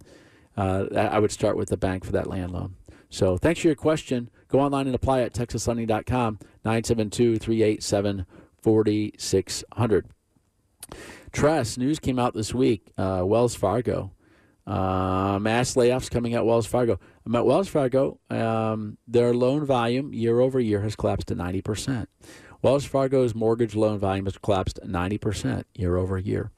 uh, I would start with the bank for that land loan. So thanks for your question. Go online and apply at texaslending.com, 972-387-4600. Tress, news came out this week. Uh, Wells Fargo. Uh, mass layoffs coming at Wells Fargo. Um, at Wells Fargo, um, their loan volume year over year has collapsed to 90%. Wells Fargo's mortgage loan volume has collapsed 90% year over year.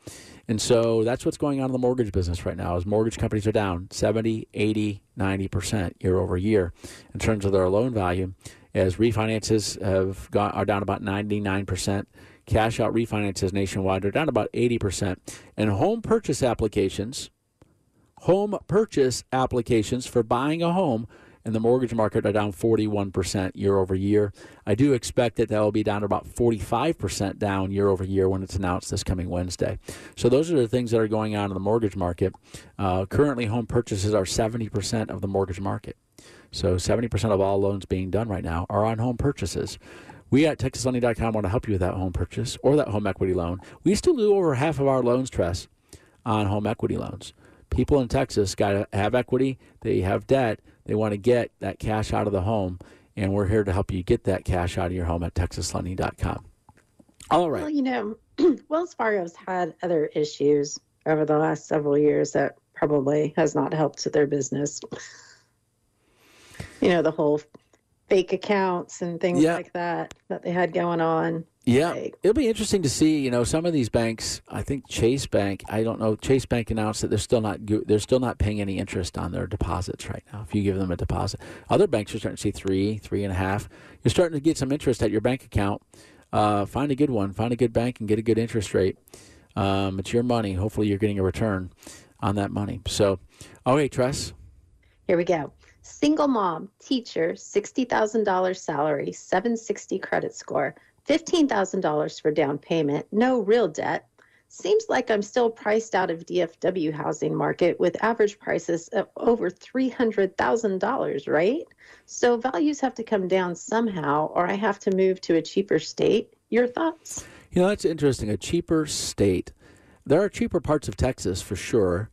And so that's what's going on in the mortgage business right now is mortgage companies are down 70, 80, 90% year over year in terms of their loan volume as refinances have gone, are down about 99%. Cash out refinances nationwide are down about 80%. And home purchase applications, home purchase applications for buying a home in the mortgage market are down 41% year over year. I do expect that that will be down about 45% down year over year when it's announced this coming Wednesday. So those are the things that are going on in the mortgage market. Uh, currently, home purchases are 70% of the mortgage market. So 70% of all loans being done right now are on home purchases. We at TexasLending.com want to help you with that home purchase or that home equity loan. We still do over half of our loans, Tress, on home equity loans. People in Texas got to have equity, they have debt, they want to get that cash out of the home, and we're here to help you get that cash out of your home at TexasLending.com. All right. Well, you know, Wells Fargo's had other issues over the last several years that probably has not helped to their business. you know, the whole fake accounts and things Yeah. like that that they had going on. Yeah, it'll be interesting to see. You know, some of these banks. I think Chase Bank. I don't know. Chase Bank announced that they're still not they're still not paying any interest on their deposits right now. If you give them a deposit, other banks are starting to see three, three and a half. You're starting to get some interest at your bank account. Uh, find a good one. Find a good bank and get a good interest rate. Um, it's your money. Hopefully, you're getting a return on that money. So, okay, Tress. Here we go. Single mom, teacher, $60,000 salary, 760 credit score, $15,000 for down payment, no real debt. Seems like I'm still priced out of DFW housing market with average prices of over $300,000, right? So values have to come down somehow or I have to move to a cheaper state. Your thoughts? You know, that's interesting. A cheaper state. There are cheaper parts of Texas for sure.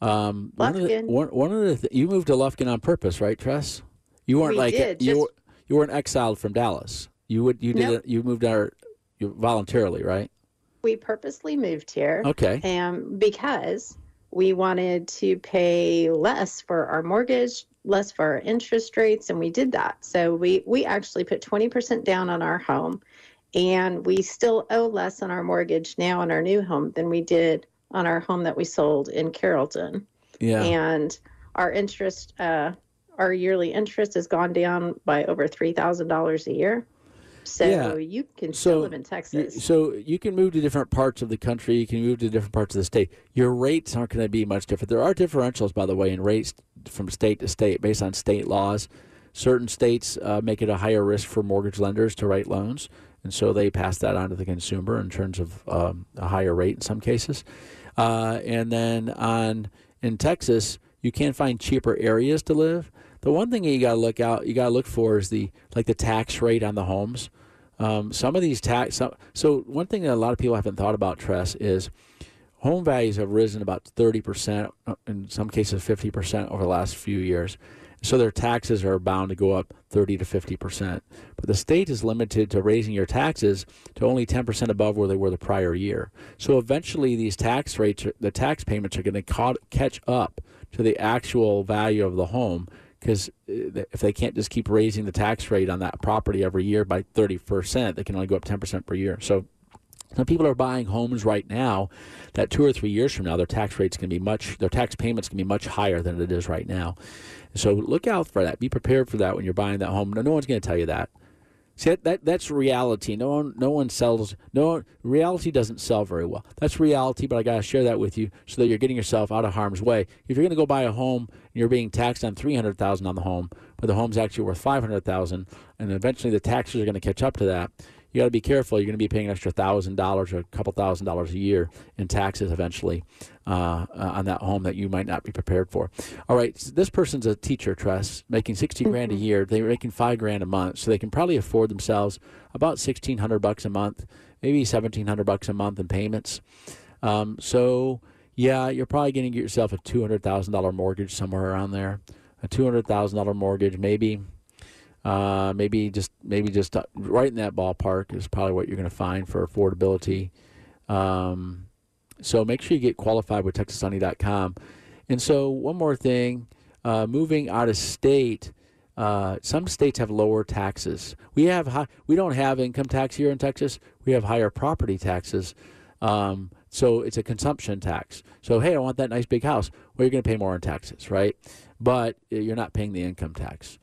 Um, one of the, Lufkin. one, one of the th- you moved to Lufkin on purpose, right, Tress? You weren't We like did, you just- you weren't exiled from Dallas. You would you did Nope. you moved you, voluntarily, right? We purposely moved here. Okay. Um, because we wanted to pay less for our mortgage, less for our interest rates, and we did that. So we we actually put twenty percent down on our home, and we still owe less on our mortgage now on our new home than we did on our home that we sold in Carrollton. Yeah. And our interest, uh, our yearly interest has gone down by over three thousand dollars a year. So Yeah. you can So still live in You- Texas. so you can move to different parts of the country. You can move to different parts of the state. Your rates aren't going to be much different. There are differentials, by the way, in rates from state to state based on state laws. Certain states uh, make it a higher risk for mortgage lenders to write loans, and so they pass that on to the consumer in terms of um, a higher rate in some cases. Uh, and then on in Texas, you can find cheaper areas to live. The one thing you got to look out, you got to look for is the like the tax rate on the homes. Um, some of these tax. So, so one thing that a lot of people haven't thought about, Tress, is home values have risen about thirty percent, uh, in some cases fifty percent over the last few years. So their taxes are bound to go up thirty to fifty percent. But the state is limited to raising your taxes to only ten percent above where they were the prior year. So eventually, these tax rates, the tax payments, are going to catch up to the actual value of the home because uh, if they can't just keep raising the tax rate on that property every year by 30%, they can only go up 10% per year. So some people are buying homes right now that two or three years from now, their tax rates can be much, their tax payments can be much higher than it is right now. So look out for that. Be prepared for that when you're buying that home. No, no one's going to tell you that. See that, that that's reality. No one no one sells no reality doesn't sell very well. That's reality, but I got to share that with you so that you're getting yourself out of harm's way. If you're going to go buy a home and you're being taxed on 300,000 on the home, but the home's actually worth 500,000 and eventually the taxes are going to catch up to that, you got to be careful. You're going to be paying an extra thousand dollars or a couple thousand dollars a year in taxes eventually uh, uh, on that home that you might not be prepared for. All right, so this person's a teacher, Tress, making 60 grand a year. They're making five grand a month, so they can probably afford themselves about sixteen hundred bucks a month, maybe seventeen hundred bucks a month in payments. Um, so yeah, you're probably going to get yourself a two hundred thousand dollar mortgage somewhere around there. A two hundred thousand dollar mortgage, maybe uh, maybe just maybe just uh, right in that ballpark is probably what you're going to find for affordability. Um, so make sure you get qualified with TexasSunny.com. And so one more thing, uh, moving out of state. Uh, some states have lower taxes. We have high, we don't have income tax here in Texas. We have higher property taxes. Um, so it's a consumption tax. So hey, I want that nice big house. Well, you're going to pay more in taxes, right? But uh, you're not paying the income tax.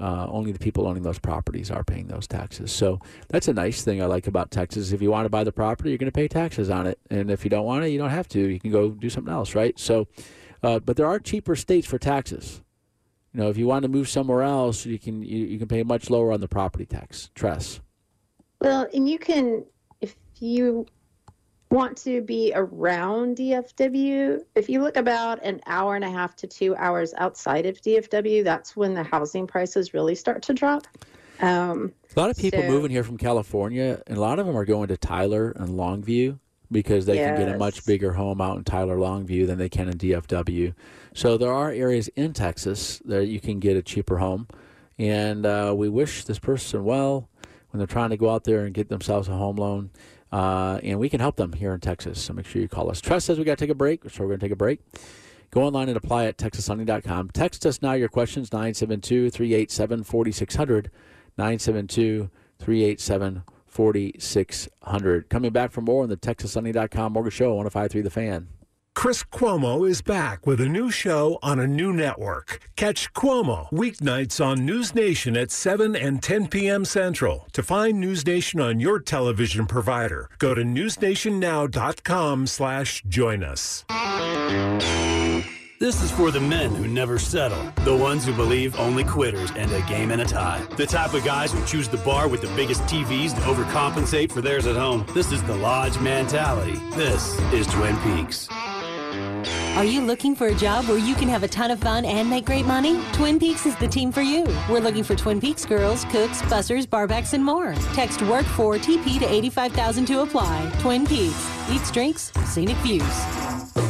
Uh, only the people owning those properties are paying those taxes. So that's a nice thing I like about Texas. If you want to buy the property, you're going to pay taxes on it, and if you don't want it, you don't have to. You can go do something else, right? So, uh, but there are cheaper states for taxes. You know, if you want to move somewhere else, you can you, you can pay much lower on the property tax. Tress. Well, and you can, if you want to be around DFW, if you look about an hour and a half to two hours outside of DFW, that's when the housing prices really start to drop. Um, A lot of people so- moving here from California, and a lot of them are going to Tyler and Longview because they can get a much bigger home out in Tyler Longview than they can in DFW. So there are areas in Texas that you can get a cheaper home, and uh, we wish this person well when they're trying to go out there and get themselves a home loan. Uh, and we can help them here in Texas. So make sure you call us. Tress says we got to take a break, so we're going to take a break. Go online and apply at texassunny.com. Text us now your questions 972 387 4600. 972 387 4600. Coming back for more on the texassunny.com mortgage show 1053 The Fan. Chris Cuomo is back with a new show on a new network. Catch Cuomo weeknights on News Nation at 7 and 10 p.m. Central. To find News Nation on your television provider, go to newsnationnow.com slash join us. This is for the men who never settle, the ones who believe only quitters end a game in a tie, the type of guys who choose the bar with the biggest TVs to overcompensate for theirs at home. This is the Lodge mentality. This is Twin Peaks. Are you looking for a job where you can have a ton of fun and make great money? Twin Peaks is the team for you. We're looking for Twin Peaks girls, cooks, bussers, barbacks, and more. Text work for TP to 85000 to apply. Twin Peaks. Eats drinks, scenic views.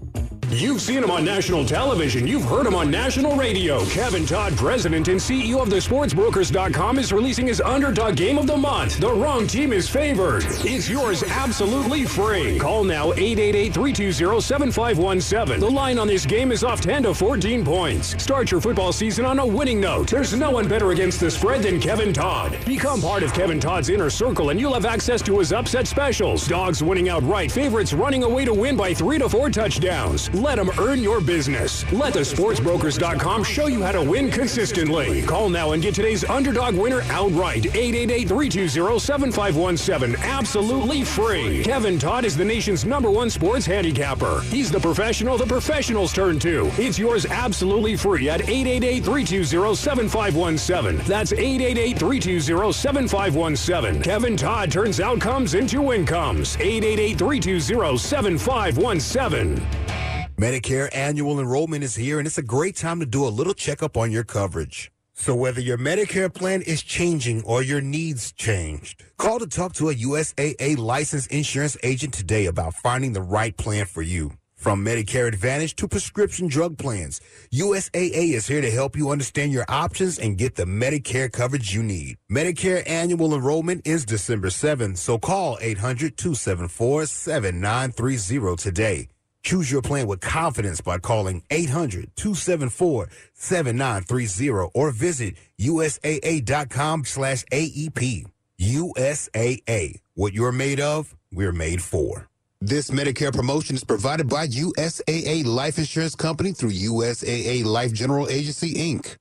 You've seen him on national television. You've heard him on national radio. Kevin Todd, president and CEO of the SportsBrokers.com, is releasing his underdog game of the month. The wrong team is favored. It's yours absolutely free. Call now 888-320-7517. The line on this game is off 10 to 14 points. Start your football season on a winning note. There's no one better against the spread than Kevin Todd. Become part of Kevin Todd's inner circle and you'll have access to his upset specials. Dogs winning outright, favorites running away to win by 3 to 4 touchdowns. Let them earn your business. Let the sportsbrokers.com show you how to win consistently. Call now and get today's underdog winner outright. 888-320-7517. Absolutely free. Kevin Todd is the nation's number one sports handicapper. He's the professional the professionals turn to. It's yours absolutely free at 888-320-7517. That's 888-320-7517. Kevin Todd turns outcomes into incomes. 888-320-7517. Medicare annual enrollment is here, and it's a great time to do a little checkup on your coverage. So whether your Medicare plan is changing or your needs changed, call to talk to a USAA licensed insurance agent today about finding the right plan for you. From Medicare Advantage to prescription drug plans, USAA is here to help you understand your options and get the Medicare coverage you need. Medicare annual enrollment is December 7th, so call 800-274-7930 today. Choose your plan with confidence by calling 800-274-7930 or visit USAA.com slash AEP. USAA. What you're made of, we're made for. This Medicare promotion is provided by USAA Life Insurance Company through USAA Life General Agency, Inc.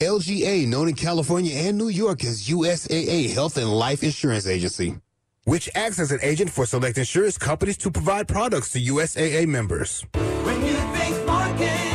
LGA, known in California and New York as USAA Health and Life Insurance Agency, which acts as an agent for select insurance companies to provide products to USAA members. Mortgage.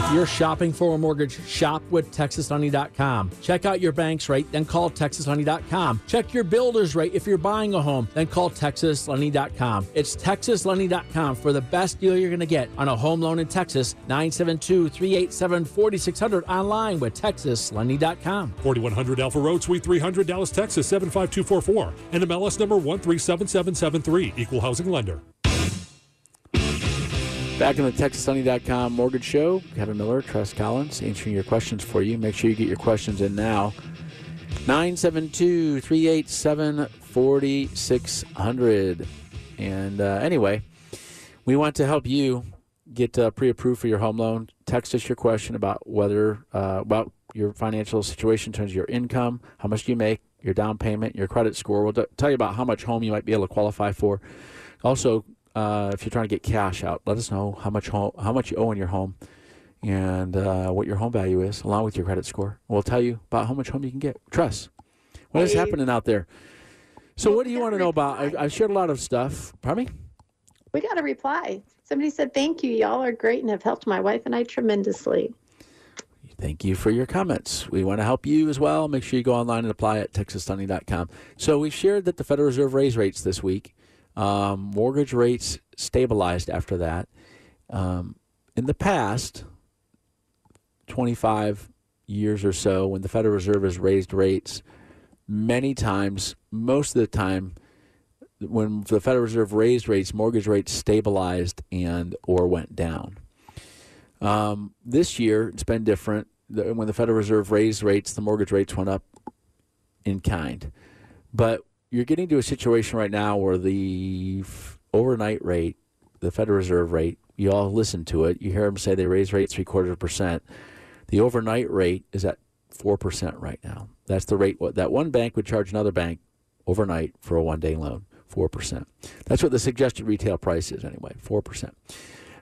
If you're shopping for a mortgage, shop with TexasLending.com. Check out your bank's rate, then call TexasLending.com. Check your builder's rate if you're buying a home, then call TexasLending.com. It's TexasLending.com for the best deal you're going to get on a home loan in Texas. 972 387 4600 online with TexasLending.com. 4100 Alpha Road, Suite 300, Dallas, Texas 75244. And MLS number 137773. Equal housing lender. Back in the TexasSunny.com mortgage show, Kevin Miller, Tress Collins, answering your questions for you. Make sure you get your questions in now. 972 387 4600. And uh, anyway, we want to help you get uh, pre approved for your home loan. Text us your question about whether, uh, about your financial situation in terms of your income, how much you make, your down payment, your credit score. We'll t- tell you about how much home you might be able to qualify for. Also, uh, if you're trying to get cash out, let us know how much home, how much you owe in your home, and uh, what your home value is, along with your credit score. We'll tell you about how much home you can get. Tress. What is happening out there? So, what do you want to know about? I, I've shared a lot of stuff. Pardon me. We got a reply. Somebody said, Thank you. Y'all are great and have helped my wife and I tremendously. Thank you for your comments. We want to help you as well. Make sure you go online and apply at texastunny.com. So we've shared that the Federal Reserve raised rates this week. Um, mortgage rates stabilized after that. Um, in the past, 25 years or so, when the Federal Reserve has raised rates, many times, most of the time, when the Federal Reserve raised rates, mortgage rates stabilized and or went down. Um, this year, it's been different. The- When the Federal Reserve raised rates, the mortgage rates went up in kind. But you're getting to a situation right now where the f- overnight rate, the Federal Reserve rate, you all listen to it. You hear them say they raise rates three quarters of a percent. The overnight rate is at four percent right now. That's the rate that one bank would charge another bank overnight for a one day loan, four percent. That's what the suggested retail price is anyway, four percent.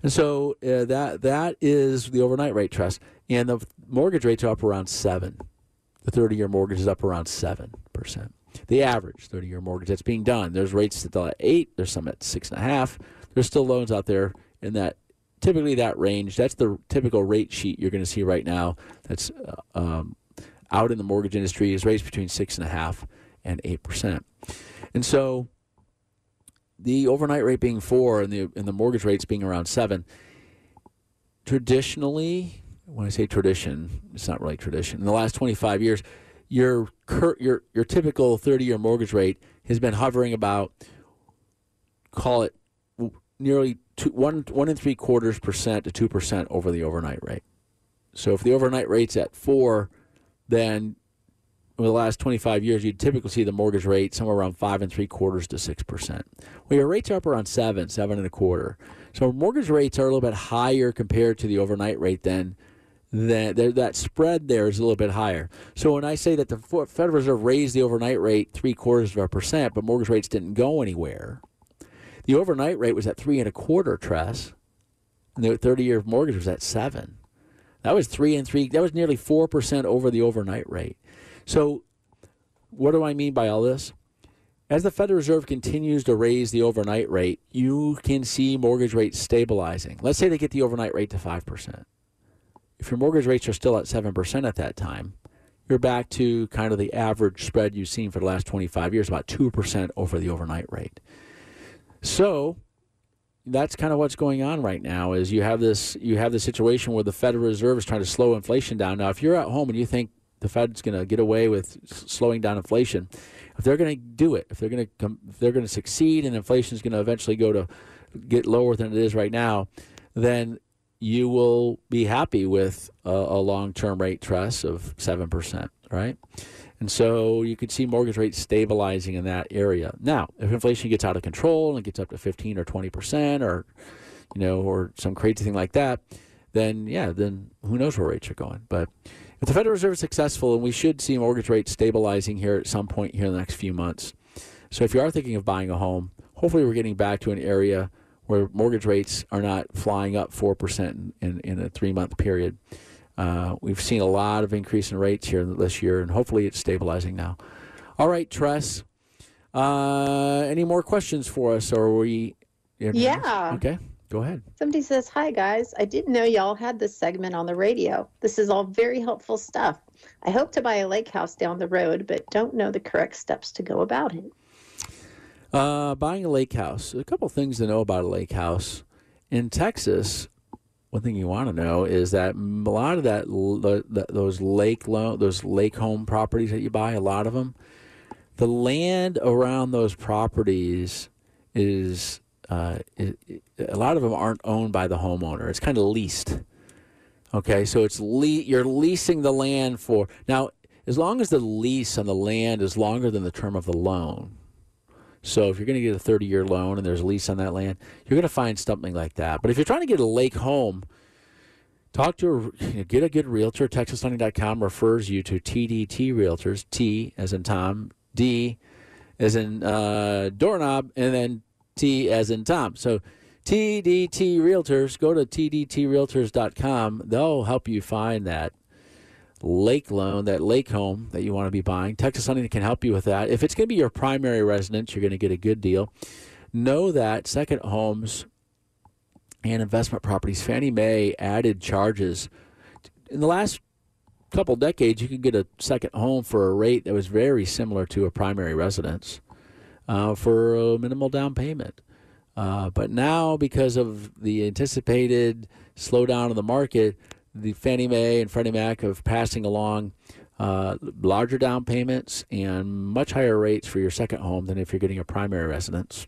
And so uh, that that is the overnight rate Tress, and the mortgage rates are up around seven. The thirty-year mortgage is up around seven percent. The average thirty-year mortgage that's being done. There's rates still at eight. There's some at six and a half. There's still loans out there in that typically that range. That's the typical rate sheet you're going to see right now. That's uh, um, out in the mortgage industry is rates between six and a half and eight percent. And so the overnight rate being four and the and the mortgage rates being around seven. Traditionally, when I say tradition, it's not really tradition. In the last 25 years, your your your typical 30-year mortgage rate has been hovering about call it nearly two, one one and three quarters percent to two percent over the overnight rate. So if the overnight rate's at four, then over the last 25 years, you'd typically see the mortgage rate somewhere around five and three quarters to six percent. Well, your rates are up around seven, seven and a quarter. So mortgage rates are a little bit higher compared to the overnight rate than that that spread there is a little bit higher. So when I say that the Federal Reserve raised the overnight rate three quarters of a percent, but mortgage rates didn't go anywhere, the overnight rate was at three and a quarter tress, and the thirty-year mortgage was at seven. That was three and three. That was nearly four percent over the overnight rate. So, what do I mean by all this? As the Federal Reserve continues to raise the overnight rate, you can see mortgage rates stabilizing. Let's say they get the overnight rate to five percent if your mortgage rates are still at 7% at that time, you're back to kind of the average spread you've seen for the last 25 years, about 2% over the overnight rate. So that's kind of what's going on right now is you have this you have the situation where the Federal Reserve is trying to slow inflation down. Now, if you're at home and you think the Fed's going to get away with slowing down inflation, if they're going to do it, if they're going to come, if they're going to succeed and inflation is going to eventually go to get lower than it is right now, then you will be happy with a, a long-term rate Tress of seven percent, right? And so you could see mortgage rates stabilizing in that area. Now, if inflation gets out of control and gets up to fifteen or twenty percent, or you know, or some crazy thing like that, then yeah, then who knows where rates are going? But if the Federal Reserve is successful, and we should see mortgage rates stabilizing here at some point here in the next few months. So if you are thinking of buying a home, hopefully we're getting back to an area where mortgage rates are not flying up 4% in, in, in a three month period. Uh, we've seen a lot of increase in rates here this year, and hopefully it's stabilizing now. All right, Tress. Uh, any more questions for us, or are we? Yeah. Okay, go ahead. Somebody says, Hi, guys. I didn't know y'all had this segment on the radio. This is all very helpful stuff. I hope to buy a lake house down the road, but don't know the correct steps to go about it. Uh, buying a lake house. A couple things to know about a lake house. In Texas, one thing you want to know is that a lot of that, the, those lake loan, those lake home properties that you buy, a lot of them, the land around those properties is, uh, it, it- a lot of them aren't owned by the homeowner. It's kind of leased. Okay, so it's le- you're leasing the land for now. As long as the lease on the land is longer than the term of the loan, so if you're going to get a 30 year loan and there's a lease on that land, you're going to find something like that. But if you're trying to get a lake home, talk to a, you know, get a good realtor. TexasLending.com refers you to TDT Realtors. T as in Tom, D as in uh, doorknob, and then T as in Tom. So TDT Realtors. Go to TDTRealtors.com. They'll help you find that lake loan, that lake home that you want to be buying. Texas Lending can help you with that. If it's going to be your primary residence, you're going to get a good deal. Know that second homes and investment properties, Fannie Mae added charges. In the last couple decades, you could get a second home for a rate that was very similar to a primary residence uh, for a minimal down payment. Uh, but now, because of the anticipated slowdown in the market, the Fannie Mae and Freddie Mac of passing along uh, larger down payments and much higher rates for your second home than if you're getting a primary residence.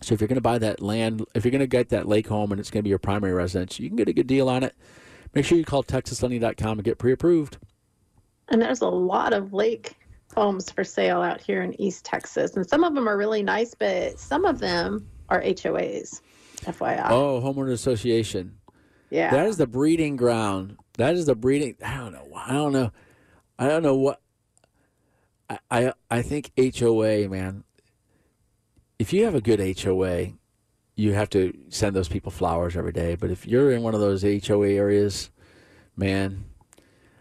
So if you're going to buy that land, if you're going to get that lake home and it's going to be your primary residence, you can get a good deal on it. Make sure you call TexasLending.com and get pre-approved. And there's a lot of lake homes for sale out here in East Texas. And some of them are really nice, but some of them are HOAs, FYI. Oh, homeowner association. Yeah. That is the breeding ground. That is the breeding. I don't know. I don't know. I don't know what. I I, I think HOA man. If you have a good HOA, you have to send those people flowers every day. But if you're in one of those HOA areas, man,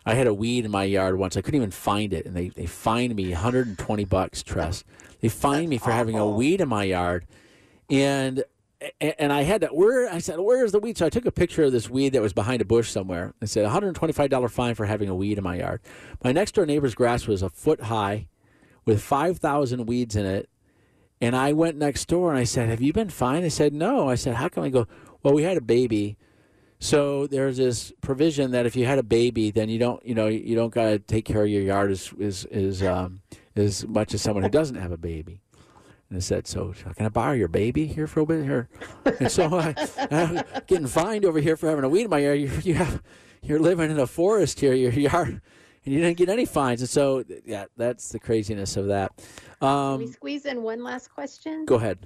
I had a weed in my yard once. I couldn't even find it, and they they fined me 120 bucks. Tress. They fined me for having a weed in my yard, and and I had to where I said where's the weed? So I took a picture of this weed that was behind a bush somewhere. I said 125 dollar fine for having a weed in my yard. My next door neighbor's grass was a foot high, with 5,000 weeds in it. And I went next door and I said, "Have you been fined?" I said, "No." I said, "How come?" I go, "Well, we had a baby." So there's this provision that if you had a baby, then you don't, you know, you don't got to take care of your yard as as as, um, as much as someone who doesn't have a baby. And I said, "So can I borrow your baby here for a bit here?" And so I, I'm getting fined over here for having a weed in my yard. You, you have, you're living in a forest here, your yard, and you didn't get any fines. And so, yeah, that's the craziness of that. Can Um, we squeeze in one last question? go ahead.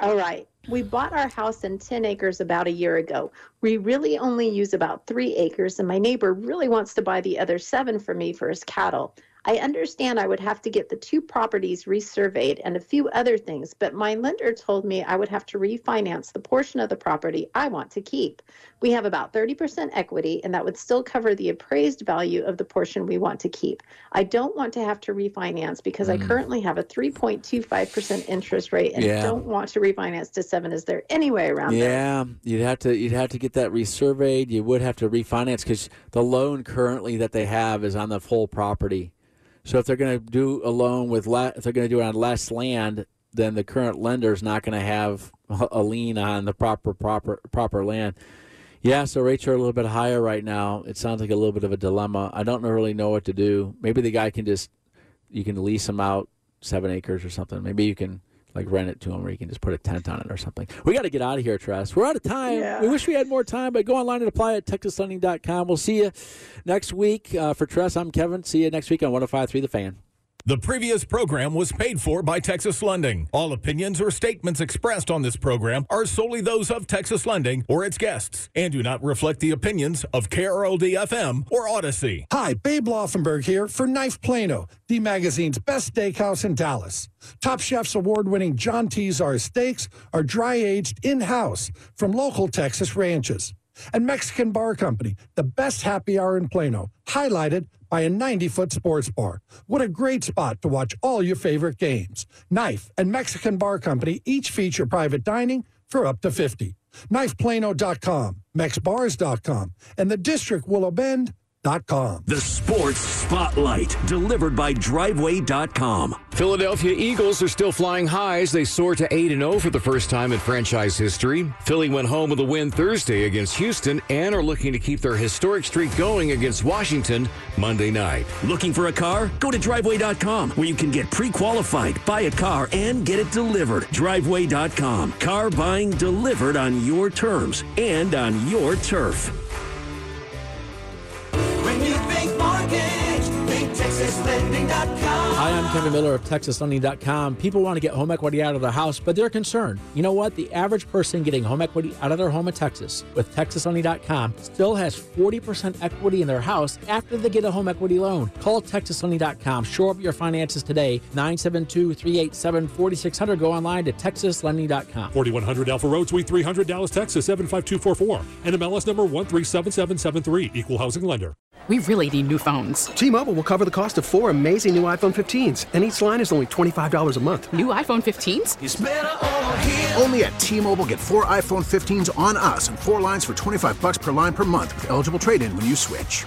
All right. We bought our house in 10 acres about a year ago. We really only use about three acres, and my neighbor really wants to buy the other seven for me for his cattle. I understand I would have to get the two properties resurveyed and a few other things, but my lender told me I would have to refinance the portion of the property I want to keep. We have about 30% equity, and that would still cover the appraised value of the portion we want to keep. I don't want to have to refinance because I Mm. currently have a 3.25% interest rate and Yeah. don't want to refinance to seven. Is there any way around that? Yeah, you'd have to you'd have to get that resurveyed. You would have to refinance because the loan currently that they have is on the full property. So if they're going to do a loan with le- if they're going to do it on less land, then the current lender is not going to have a lien on the proper proper proper land. Yeah, so rates are a little bit higher right now. It sounds like a little bit of a dilemma. I don't really know what to do. Maybe the guy can just you can lease him out seven acres or something. Maybe you can like rent it to him, or you can just put a tent on it or something. We got to get out of here, Tress. We're out of time. Yeah. We wish we had more time, but go online and apply at texaslending.com. We'll see you next week uh, for Tress. I'm Kevin. See you next week on 105.3 The Fan. The previous program was paid for by Texas Lending. All opinions or statements expressed on this program are solely those of Texas Lending or its guests and do not reflect the opinions of KRLD FM or Audacy. Hi, Babe Loffenberg here for Knife Plano, the magazine's best steakhouse in Dallas. Top Chef's award winning John T's Tizar steaks are dry aged in house from local Texas ranches. And Mexican Bar Company, the best happy hour in Plano, highlighted by a 90 foot sports bar. What a great spot to watch all your favorite games. Knife and Mexican Bar Company each feature private dining for up to 50. KnifePlano.com, MexBars.com, and the District Willow Bend. The Sports Spotlight, delivered by Driveway.com. Philadelphia Eagles are still flying high as they soar to 8 0 for the first time in franchise history. Philly went home with a win Thursday against Houston and are looking to keep their historic streak going against Washington Monday night. Looking for a car? Go to Driveway.com, where you can get pre qualified, buy a car, and get it delivered. Driveway.com. Car buying delivered on your terms and on your turf. Hi, I'm Kevin Miller of TexasLending.com. People want to get home equity out of their house, but they're concerned. You know what? The average person getting home equity out of their home in Texas with TexasLending.com still has 40% equity in their house after they get a home equity loan. Call TexasLending.com. Shore up your finances today. 972 387 4600. Go online to TexasLending.com. 4100 Alpha Road, Suite 300, Dallas, Texas 75244. NMLS number 137773. Equal housing lender. We really need new phones. T-Mobile will cover the cost of four amazing new iPhone 15s, and each line is only $25 a month. New iPhone 15s? It's better over here. Only at T-Mobile get four iPhone 15s on us and four lines for 25 bucks per line per month with eligible trade-in when you switch.